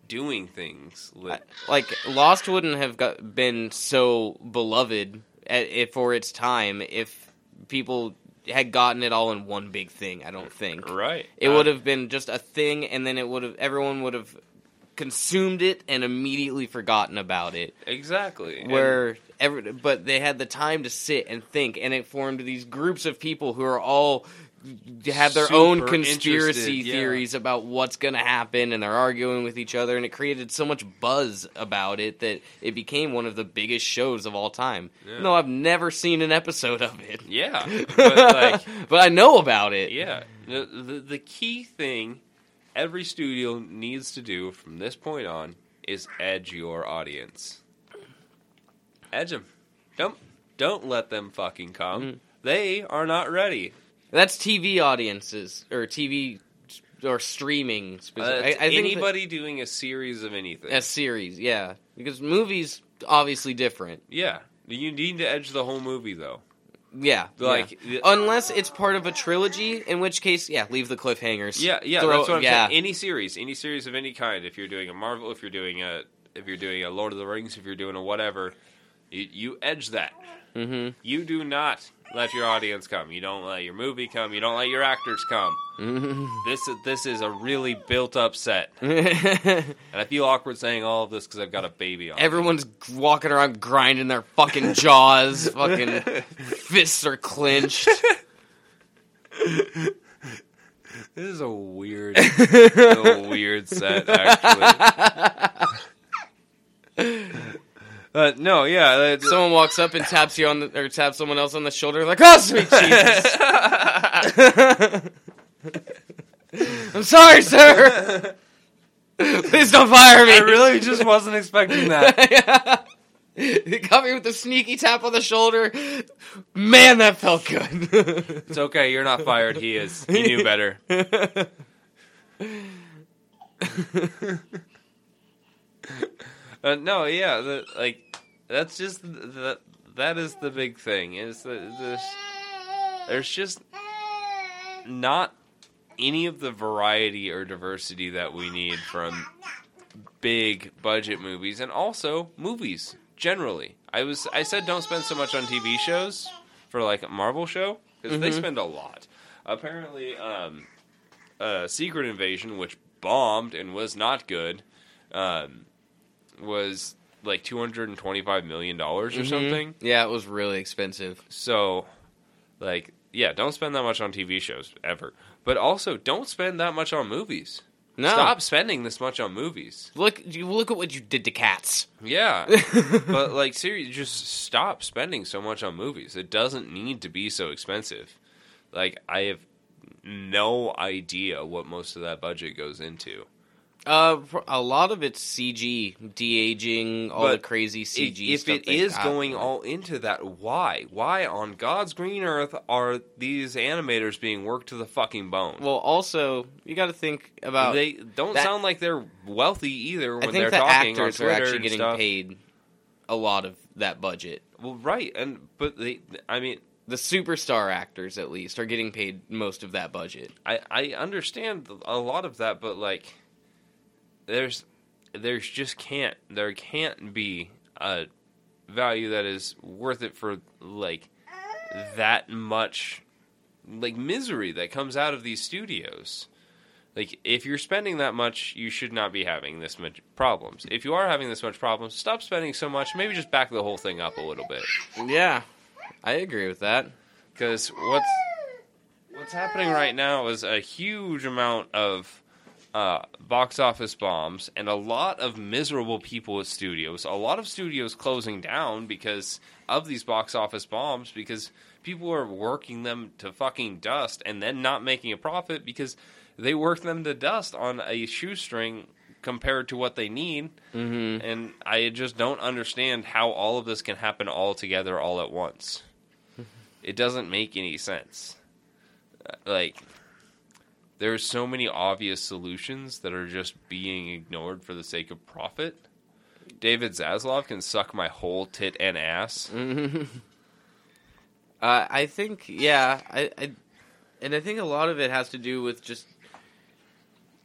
doing things li-
Like Lost wouldn't have got, been so beloved at, if for its time if people had gotten it all in one big thing. I don't think
right
it
Uh,
would have been just a thing, and then it would have everyone would have consumed it and immediately forgotten about it.
exactly And-
Where every, but they had the time to sit and think, and it formed these groups of people who are all have their own conspiracy
yeah.
theories about what's going to happen and they're arguing with each other and it created so much buzz about it that it became one of the biggest shows of all time.
Yeah.
No, I've never seen an episode of it.
Yeah, but like,
but I know about it.
yeah, the, the the key thing every studio needs to do from this point on is edge your audience. Edge them. Don't don't let them fucking come.
Mm.
They are not ready.
That's TV audiences or TV or streaming.
Uh,
I, I think that-
anybody doing a series of anything.
a series, yeah, because movies obviously different.
Yeah, you need to edge the whole movie though.
Yeah,
Like,
yeah. unless it's part of a trilogy, in which case, yeah, leave the cliffhangers.
Yeah, yeah,
Throw-
that's what I'm
yeah.
saying. Any series, any series of any kind. If you're doing a Marvel, if you're doing a, if you're doing a Lord of the Rings, if you're doing a whatever, you, you edge that.
Mm-hmm.
You do not let your audience come. You don't let your movie come. You don't let your actors come.
Mm-hmm.
This is this is a really built up set, and I feel awkward saying all of this because I've got a baby on.
Everyone's walking around grinding their fucking jaws, fucking fists are clenched.
This is a weird, a weird set actually. Uh, no, yeah, uh,
Someone walks up and taps you on the, or taps someone else on the shoulder, like, "Oh, sweet Jesus! I'm sorry, sir. Please don't fire me."
I really just wasn't expecting that.
he got me with a sneaky tap on the shoulder. Man, that felt good.
It's okay. You're not fired. He is. He knew better. Uh, no, yeah, the, like that's just the, that is the big thing. Is that this there's just not any of the variety or diversity that we need from big budget movies and also movies generally. I was I said don't spend so much on TV shows for like a Marvel show because they
Mhm.
spend a lot. Apparently, um, uh, Secret Invasion, which bombed and was not good, um, was like two hundred and twenty-five million dollars or
Mhm.
something.
Yeah, it was really expensive.
So, like, yeah, don't spend that much on TV shows ever. But also, don't spend that much on movies.
No,
Stop spending this much on movies.
look. You look at what you did to cats.
Yeah, but like, seriously, just stop spending so much on movies. It doesn't need to be so expensive. Like, I have no idea what most of that budget goes into.
Uh, a lot of it's CG, de aging, all the crazy CG.
if
stuff
it is
got.
going all into that, why? Why on God's green earth are these animators being worked to the fucking bone?
well, also you got to think about.
they don't
that-
sound like they're wealthy either
I
when
think
they're
the
talking on
actors
Twitter
are actually getting
stuff.
paid a lot of that budget.
Well, right, and but they, I mean,
The superstar actors, at least, are getting paid most of that budget.
I I understand a lot of that, but like, there's there's just can't there can't be a value that is worth it for like that much like misery that comes out of these studios. Like if you're spending that much, you should not be having this much problems. If you are having this much problems, stop spending so much. Maybe just back the whole thing up a little bit.
Yeah, I agree with that.
because what's what's happening right now is a huge amount of uh, box office bombs and a lot of miserable people at studios. A lot of studios closing down because of these box office bombs because people are working them to fucking dust and then not making a profit because they work them to dust on a shoestring compared to what they need
Mm-hmm.
and I just don't understand how all of this can happen all together all at once. it doesn't make any sense. Uh, Like are so many obvious solutions that are just being ignored for the sake of profit. David Zaslav can suck my whole tit and ass.
Mm-hmm. Uh, I think, yeah, I, I, and I think a lot of it has to do with just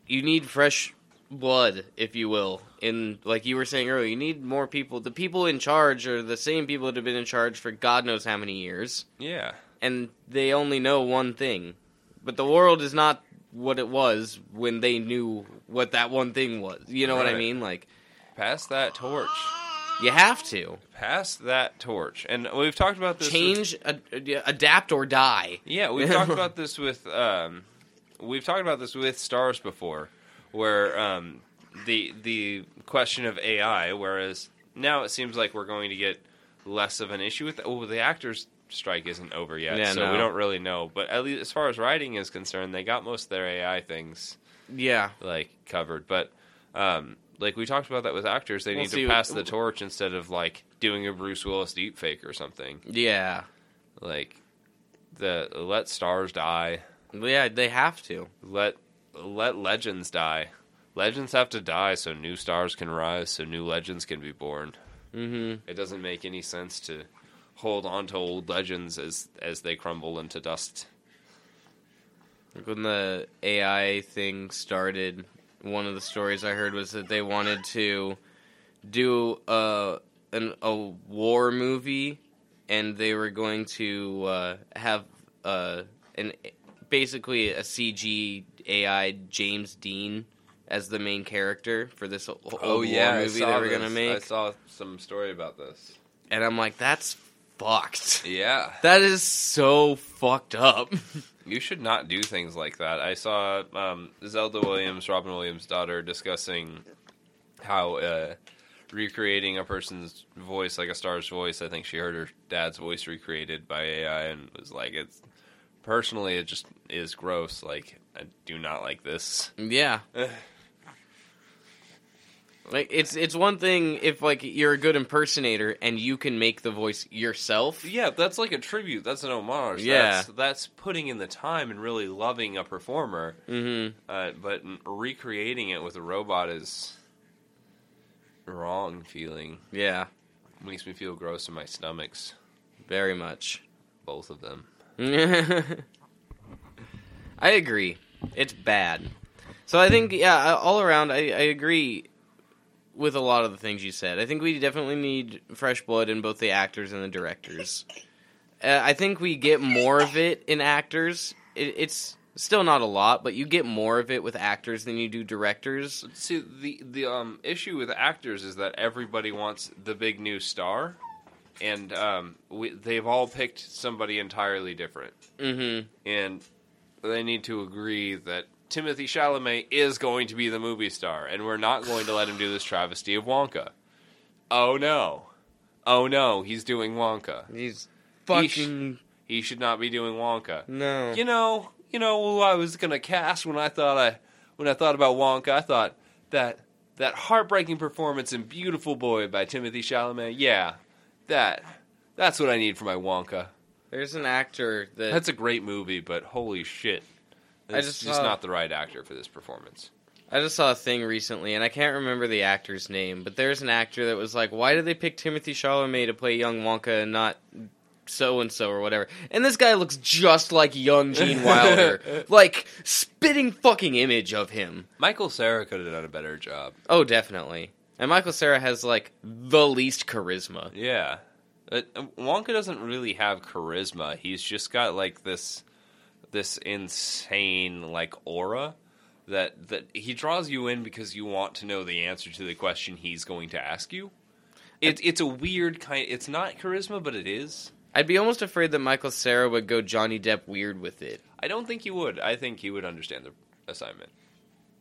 you need fresh blood, if you will. In like you were saying earlier, you need more people. The people in charge are the same people that have been in charge for God knows how many years,
Yeah.
and they only know one thing. But the world is not what it was when they knew what that one thing was. You know what I mean? Like,
Pass that torch.
You have to
Pass that torch, and we've talked about this. with-
change, ad- ad- adapt, or die.
Yeah, we've talked about this with um, we've talked about this with stars before, where um, the the question of AI, whereas now it seems like we're going to get less of an issue with. Oh, the actors strike isn't over yet,
Yeah,
so
no.
we don't really know. But at least as far as writing is concerned, they got most of their AI things
Yeah,
like covered. But um, like we talked about that with actors, they
Well,
need to pass the torch instead of like doing a Bruce Willis deepfake or something.
yeah,
Like the let stars die.
yeah. They have to.
let let legends die. Legends have to die so new stars can rise, so new legends can be born.
hmm
It doesn't make any sense to hold on to old legends as as they crumble into dust.
When the AI thing started, one of the stories I heard was that they wanted to do a an, a war movie, and they were going to uh, have uh, an basically a CG AI James Dean as the main character for this old war movie they were gonna make.
I saw some story about this.
and I'm like, that's fucked.
Yeah,
That is so fucked up.
you should not do things like that. I saw um, Zelda Williams, Robin Williams' daughter, discussing how uh, recreating a person's voice, like a star's voice. I think she heard her dad's voice recreated by AI and was like, "It's personally, it just is gross. Like, I do not like this."
yeah. Like it's it's one thing if like you're a good impersonator and you can make the voice yourself.
Yeah, that's like a tribute. That's an homage.
Yeah.
that's, that's putting in the time and really loving a performer.
Mm-hmm.
Uh, but recreating it with a robot is wrong feeling.
Yeah,
Makes me feel gross in my stomachs.
very much.
Both of them.
I agree. It's bad. So I think yeah, all around I, I agree with a lot of the things you said. I think we definitely need fresh blood in both the actors and the directors. Uh, I think we get more of it in actors. It, it's still not a lot, but you get more of it with actors than you do directors.
See, the the um, issue with actors is that everybody wants the big new star, and um, we, they've all picked somebody entirely different,
Mm-hmm.
and they need to agree that Timothée Chalamet is going to be the movie star, and we're not going to let him do this travesty of Wonka. Oh no, oh no, he's doing Wonka.
He's
He sh-
fucking
He should not be doing Wonka.
no.
You know, you know who I was gonna cast when I thought I when I thought about Wonka. I thought that that heartbreaking performance in Beautiful Boy by Timothée Chalamet. Yeah, that that's what I need for my Wonka.
There's an actor that
That's a great movie, but holy shit,
I just saw-
not the right actor for this performance.
I just saw a thing recently, and I can't remember the actor's name, but there's an actor that was like, "Why did they pick Timothée Chalamet to play young Wonka and not so and so or whatever?" And this guy looks just like young Gene Wilder, like spitting fucking image of him.
Michael Cera could have done a better job.
Oh, definitely. And Michael Cera has like the least charisma.
Yeah. Uh, Wonka doesn't really have charisma. He's just got like this this insane like aura that that he draws you in because you want to know the answer to the question he's going to ask you. It, it's a weird kind. It's not charisma, but it is.
I'd be almost afraid that Michael Cera would go Johnny Depp weird with it.
I don't think he would. I think he would understand the assignment.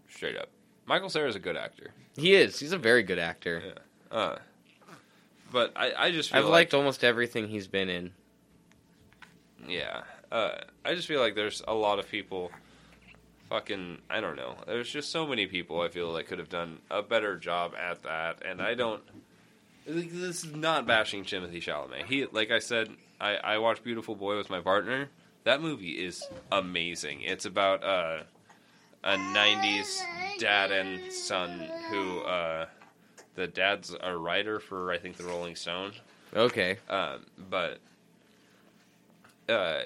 Straight up, Michael Cera is a good actor.
He is. He's a very good actor.
Yeah. Uh, but I, I just feel
I've
like
liked almost everything he's been in.
Yeah. Uh, I just feel like there's a lot of people fucking I don't know. There's just so many people I feel like could have done a better job at that and I don't this is not bashing Timothée Chalamet. He like I said I I watched Beautiful Boy with my partner. That movie is amazing. It's about uh a 90s dad and son who uh the dad's a writer for I think the Rolling Stone.
Okay.
Um, but uh,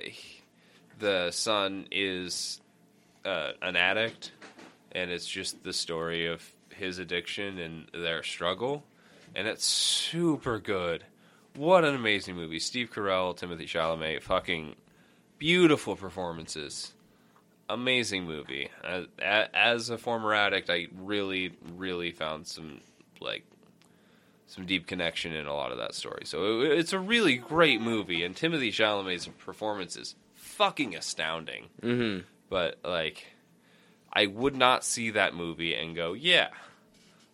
the son is uh, an addict, and it's just the story of his addiction and their struggle, and it's super good. What an amazing movie! Steve Carell, Timothée Chalamet, fucking beautiful performances. Amazing movie. As, a former addict, I really, really found some like some deep connection in a lot of that story. So it, it's a really great movie, and Timothée Chalamet's performance is fucking astounding.
Mm-hmm.
But like, I would not see that movie and go, yeah,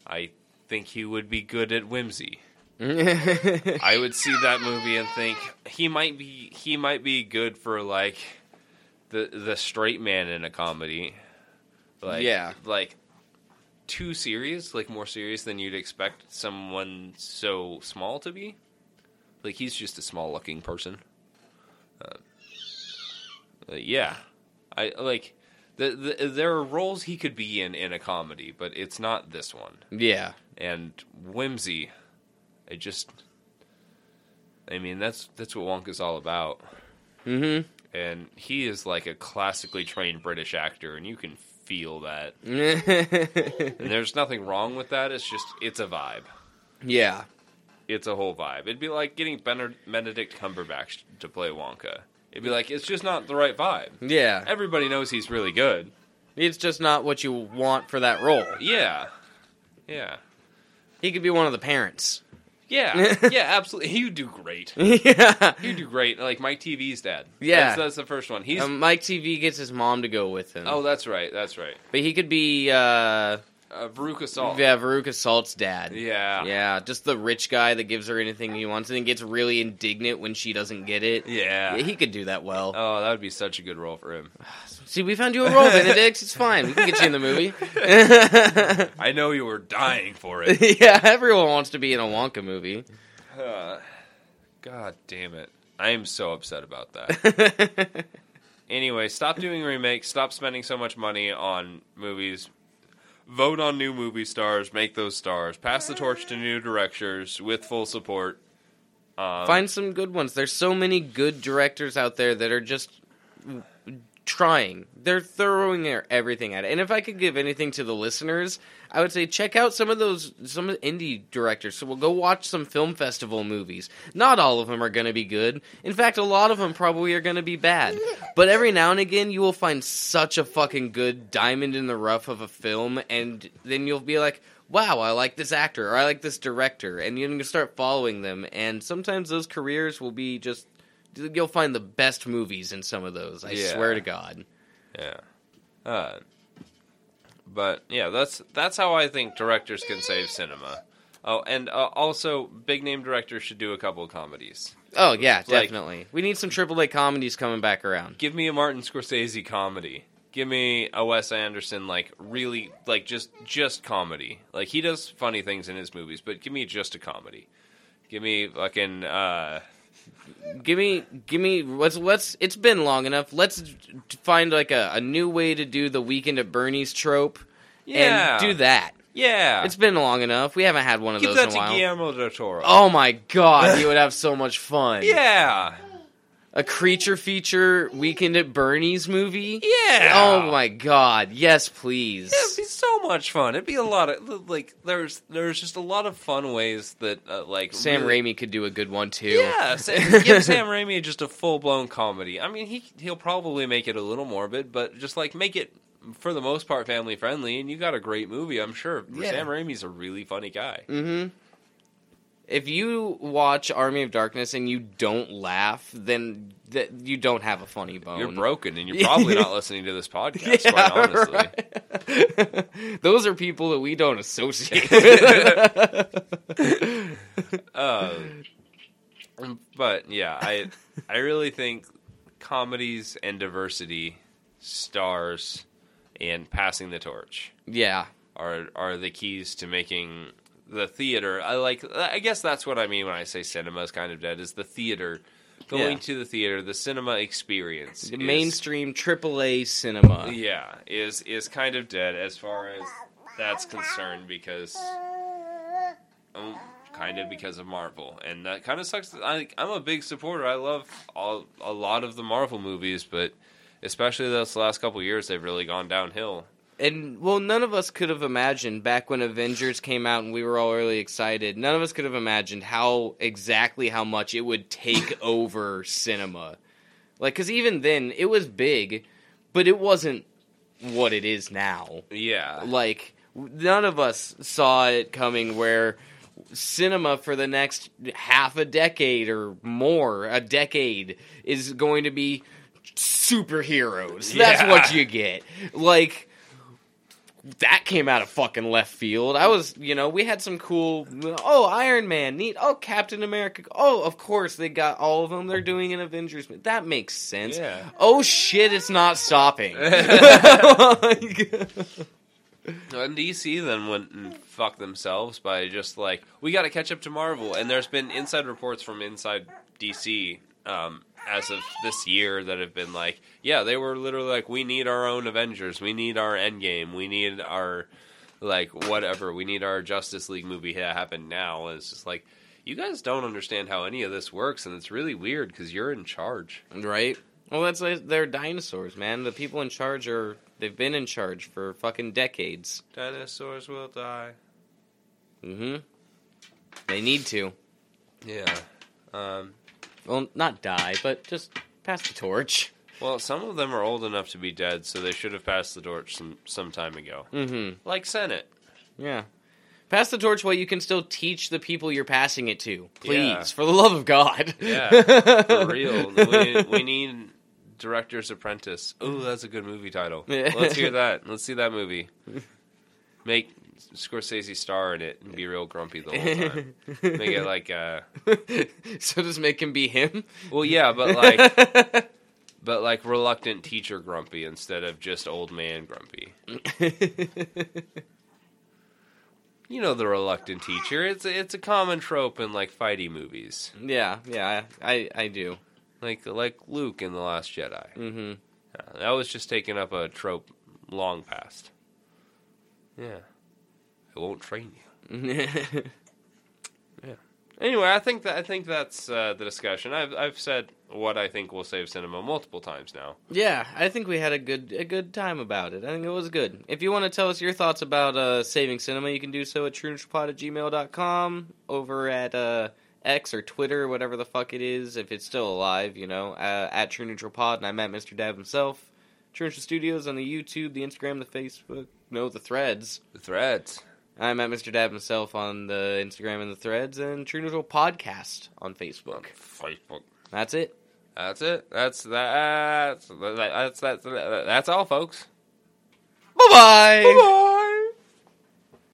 I think he would be good at whimsy. I would see that movie and think he might be he might be good for like the the straight man in a comedy. Like
Yeah.
like too serious, like more serious than you'd expect someone so small to be. Like he's just a small looking person. Uh, uh, yeah. I like the, the there are roles he could be in in a comedy, but it's not this one
yeah.
and whimsy. I just, I mean, that's that's what Wonka's all about,
Mm-hmm.
and he is like a classically trained British actor, and you can feel that. And there's nothing wrong with that. It's just it's a vibe.
yeah.
It's a whole vibe. It'd be like getting Benedict Cumberbatch to play Wonka. It'd be like it's just not the right vibe.
Yeah.
Everybody knows he's really good.
It's just not what you want for that role.
Yeah, yeah,
He could be one of the parents.
yeah, yeah. Absolutely, He would do great.
yeah.
You do great. Like Mike Teavee's dad.
Yeah.
that's, that's the first one. He's
Um, Mike Teavee gets his mom to go with him.
oh, that's right. That's right.
But he could be, uh,
Uh, Veruca Salt.
yeah, Veruca Salt's dad.
Yeah.
Yeah, just the rich guy that gives her anything he wants and then gets really indignant when she doesn't get it.
Yeah.
he could do that well.
Oh, that would be such a good role for him.
See, we found you a role, Benedict. It's fine. We can get you in the movie.
I know you were dying for it.
yeah, everyone wants to be in a Wonka movie.
Uh, God damn it. I am so upset about that. Anyway, stop doing remakes. Stop spending so much money on movies. Vote on new movie stars. Make those stars. Pass the torch to new directors with full support. Um,
Find some good ones. There's so many good directors out there that are just trying. They're throwing their everything at it. And if I could give anything to the listeners, I would say check out some of those some of the indie directors. So we'll go watch some film festival movies. Not all of them are going to be good. In fact, a lot of them probably are going to be bad. But every now and again, you will find such a fucking good diamond in the rough of a film, and then you'll be like. Wow, I like this actor or I like this director, and you can start following them. And sometimes those careers will be just you'll find the best movies in some of those. I
Yeah.
swear to God.
Yeah. Uh, but yeah, that's that's how I think directors can save cinema. Oh, and uh, also big name directors should do a couple of comedies.
Oh yeah,
Like-
definitely. we need some AAA comedies coming back around.
Give me a Martin Scorsese comedy. Give me a Wes Anderson like really like just just comedy. Like he does funny things in his movies, but give me just a comedy. Give me fucking uh
Give me, give me. Let's let's. It's been long enough. Let's find like a, a new way to do the weekend at Bernie's trope.
yeah
and do that.
Yeah.
It's been long enough. We haven't had one of
Give
those
that
in a
to
while.
Guillermo del Toro.
Oh my god, you would have so much fun.
yeah.
A creature feature weekend at Bernie's movie.
Yeah.
Oh my god, yes, please.
It'd be so much fun. It'd be a lot of like there's there's just a lot of fun ways that uh, like
Sam
really-
Raimi could do a good one too.
Yeah, Sam, give Sam Raimi just a full blown comedy. I mean, he he'll probably make it a little morbid, but just like make it for the most part family friendly, and you got a great movie. I'm sure
Yeah.
Sam Raimi's a really funny guy.
Mm-hmm. If you watch Army of Darkness and you don't laugh, then th- you don't have a funny bone.
You're broken, and you're probably not listening to this podcast. quite honestly,
right. Those are people that we don't associate with.
Uh, but yeah, I I really think comedies and diversity, stars, and passing the torch
yeah.
are are the keys to making the theater. I like. I guess that's what I mean when I say cinema is kind of dead. Is the theater going
Yeah.
to the theater, the cinema experience,
The
is-
mainstream AAA cinema.
yeah, is is kind of dead as far as that's concerned because. Um, kind of because of Marvel, and that kind of sucks. I, I'm a big supporter. I love all, a lot of the Marvel movies, but especially this last couple of years, they've really gone downhill.
And well, none of us could have imagined back when Avengers came out and we were all really excited. None of us could have imagined how exactly how much it would take over cinema. Like, because even then it was big, but it wasn't what it is now.
Yeah,
Like, none of us saw it coming. Where cinema for the next half a decade or more, a decade, is going to be superheroes. That's
Yeah.
what you get. Like that came out of fucking left field. I was, you know, we had some cool. Oh, Iron Man, neat. Oh, Captain America. Oh, of course they got all of them. They're doing an Avengers. That makes sense.
Yeah.
Oh shit, it's not stopping.
And DC then went and fucked themselves by just like we got to catch up to Marvel, and there's been inside reports from inside DC um, as of this year that have been like, yeah, they were literally like, we need our own Avengers, we need our Endgame, we need our like whatever, we need our Justice League movie to happen now. And it's just like you guys don't understand how any of this works, and it's really weird because you're in charge.
Right. Well, that's like, they're dinosaurs, man. The people in charge are they've been in charge for fucking decades.
Dinosaurs will die.
Mm-hmm. They need to.
Yeah. Um,
Well, not die, but just pass the torch.
Well, some of them are old enough to be dead, so they should have passed the torch some some time ago.
Mm-hmm.
Like Senate.
Yeah. Pass the torch while you can still teach the people you're passing it to. Please,
Yeah.
for the love of God.
Yeah, for real. We, we need Director's Apprentice. Ooh, that's a good movie title. Let's hear that. Let's see that movie. Make Scorsese star in it and be real grumpy the whole time. Make it like, uh,
so just make him be him.
well, yeah, but like, but like reluctant teacher grumpy instead of just old man grumpy. You know the reluctant teacher. It's a, it's a common trope in like fighty movies,
yeah, yeah, I I do.
like like Luke in the Last Jedi.
Mm-hmm.
Yeah, that was just taking up a trope long past. Yeah, I won't train you. yeah. Anyway, I think that I think that's uh, the discussion. I've I've said what I think will save cinema multiple times now.
Yeah, I think we had a good a good time about it. I think it was good. If you want to tell us your thoughts about uh, saving cinema, you can do so at trueneutralpod at gmail.com, over at uh, X or Twitter, whatever the fuck it is, if it's still alive, you know, uh, at True Neutral Pod, and I met Mr. Dab himself. True Neutral Studios on the YouTube, the Instagram, the Facebook, no, the threads.
The threads.
I met Mr. Dab himself on the Instagram and the threads, and True Neutral Podcast on Facebook.
Facebook.
That's it.
That's it. That's that. That's that's that's, that's all, folks.
Bye-bye!
Bye.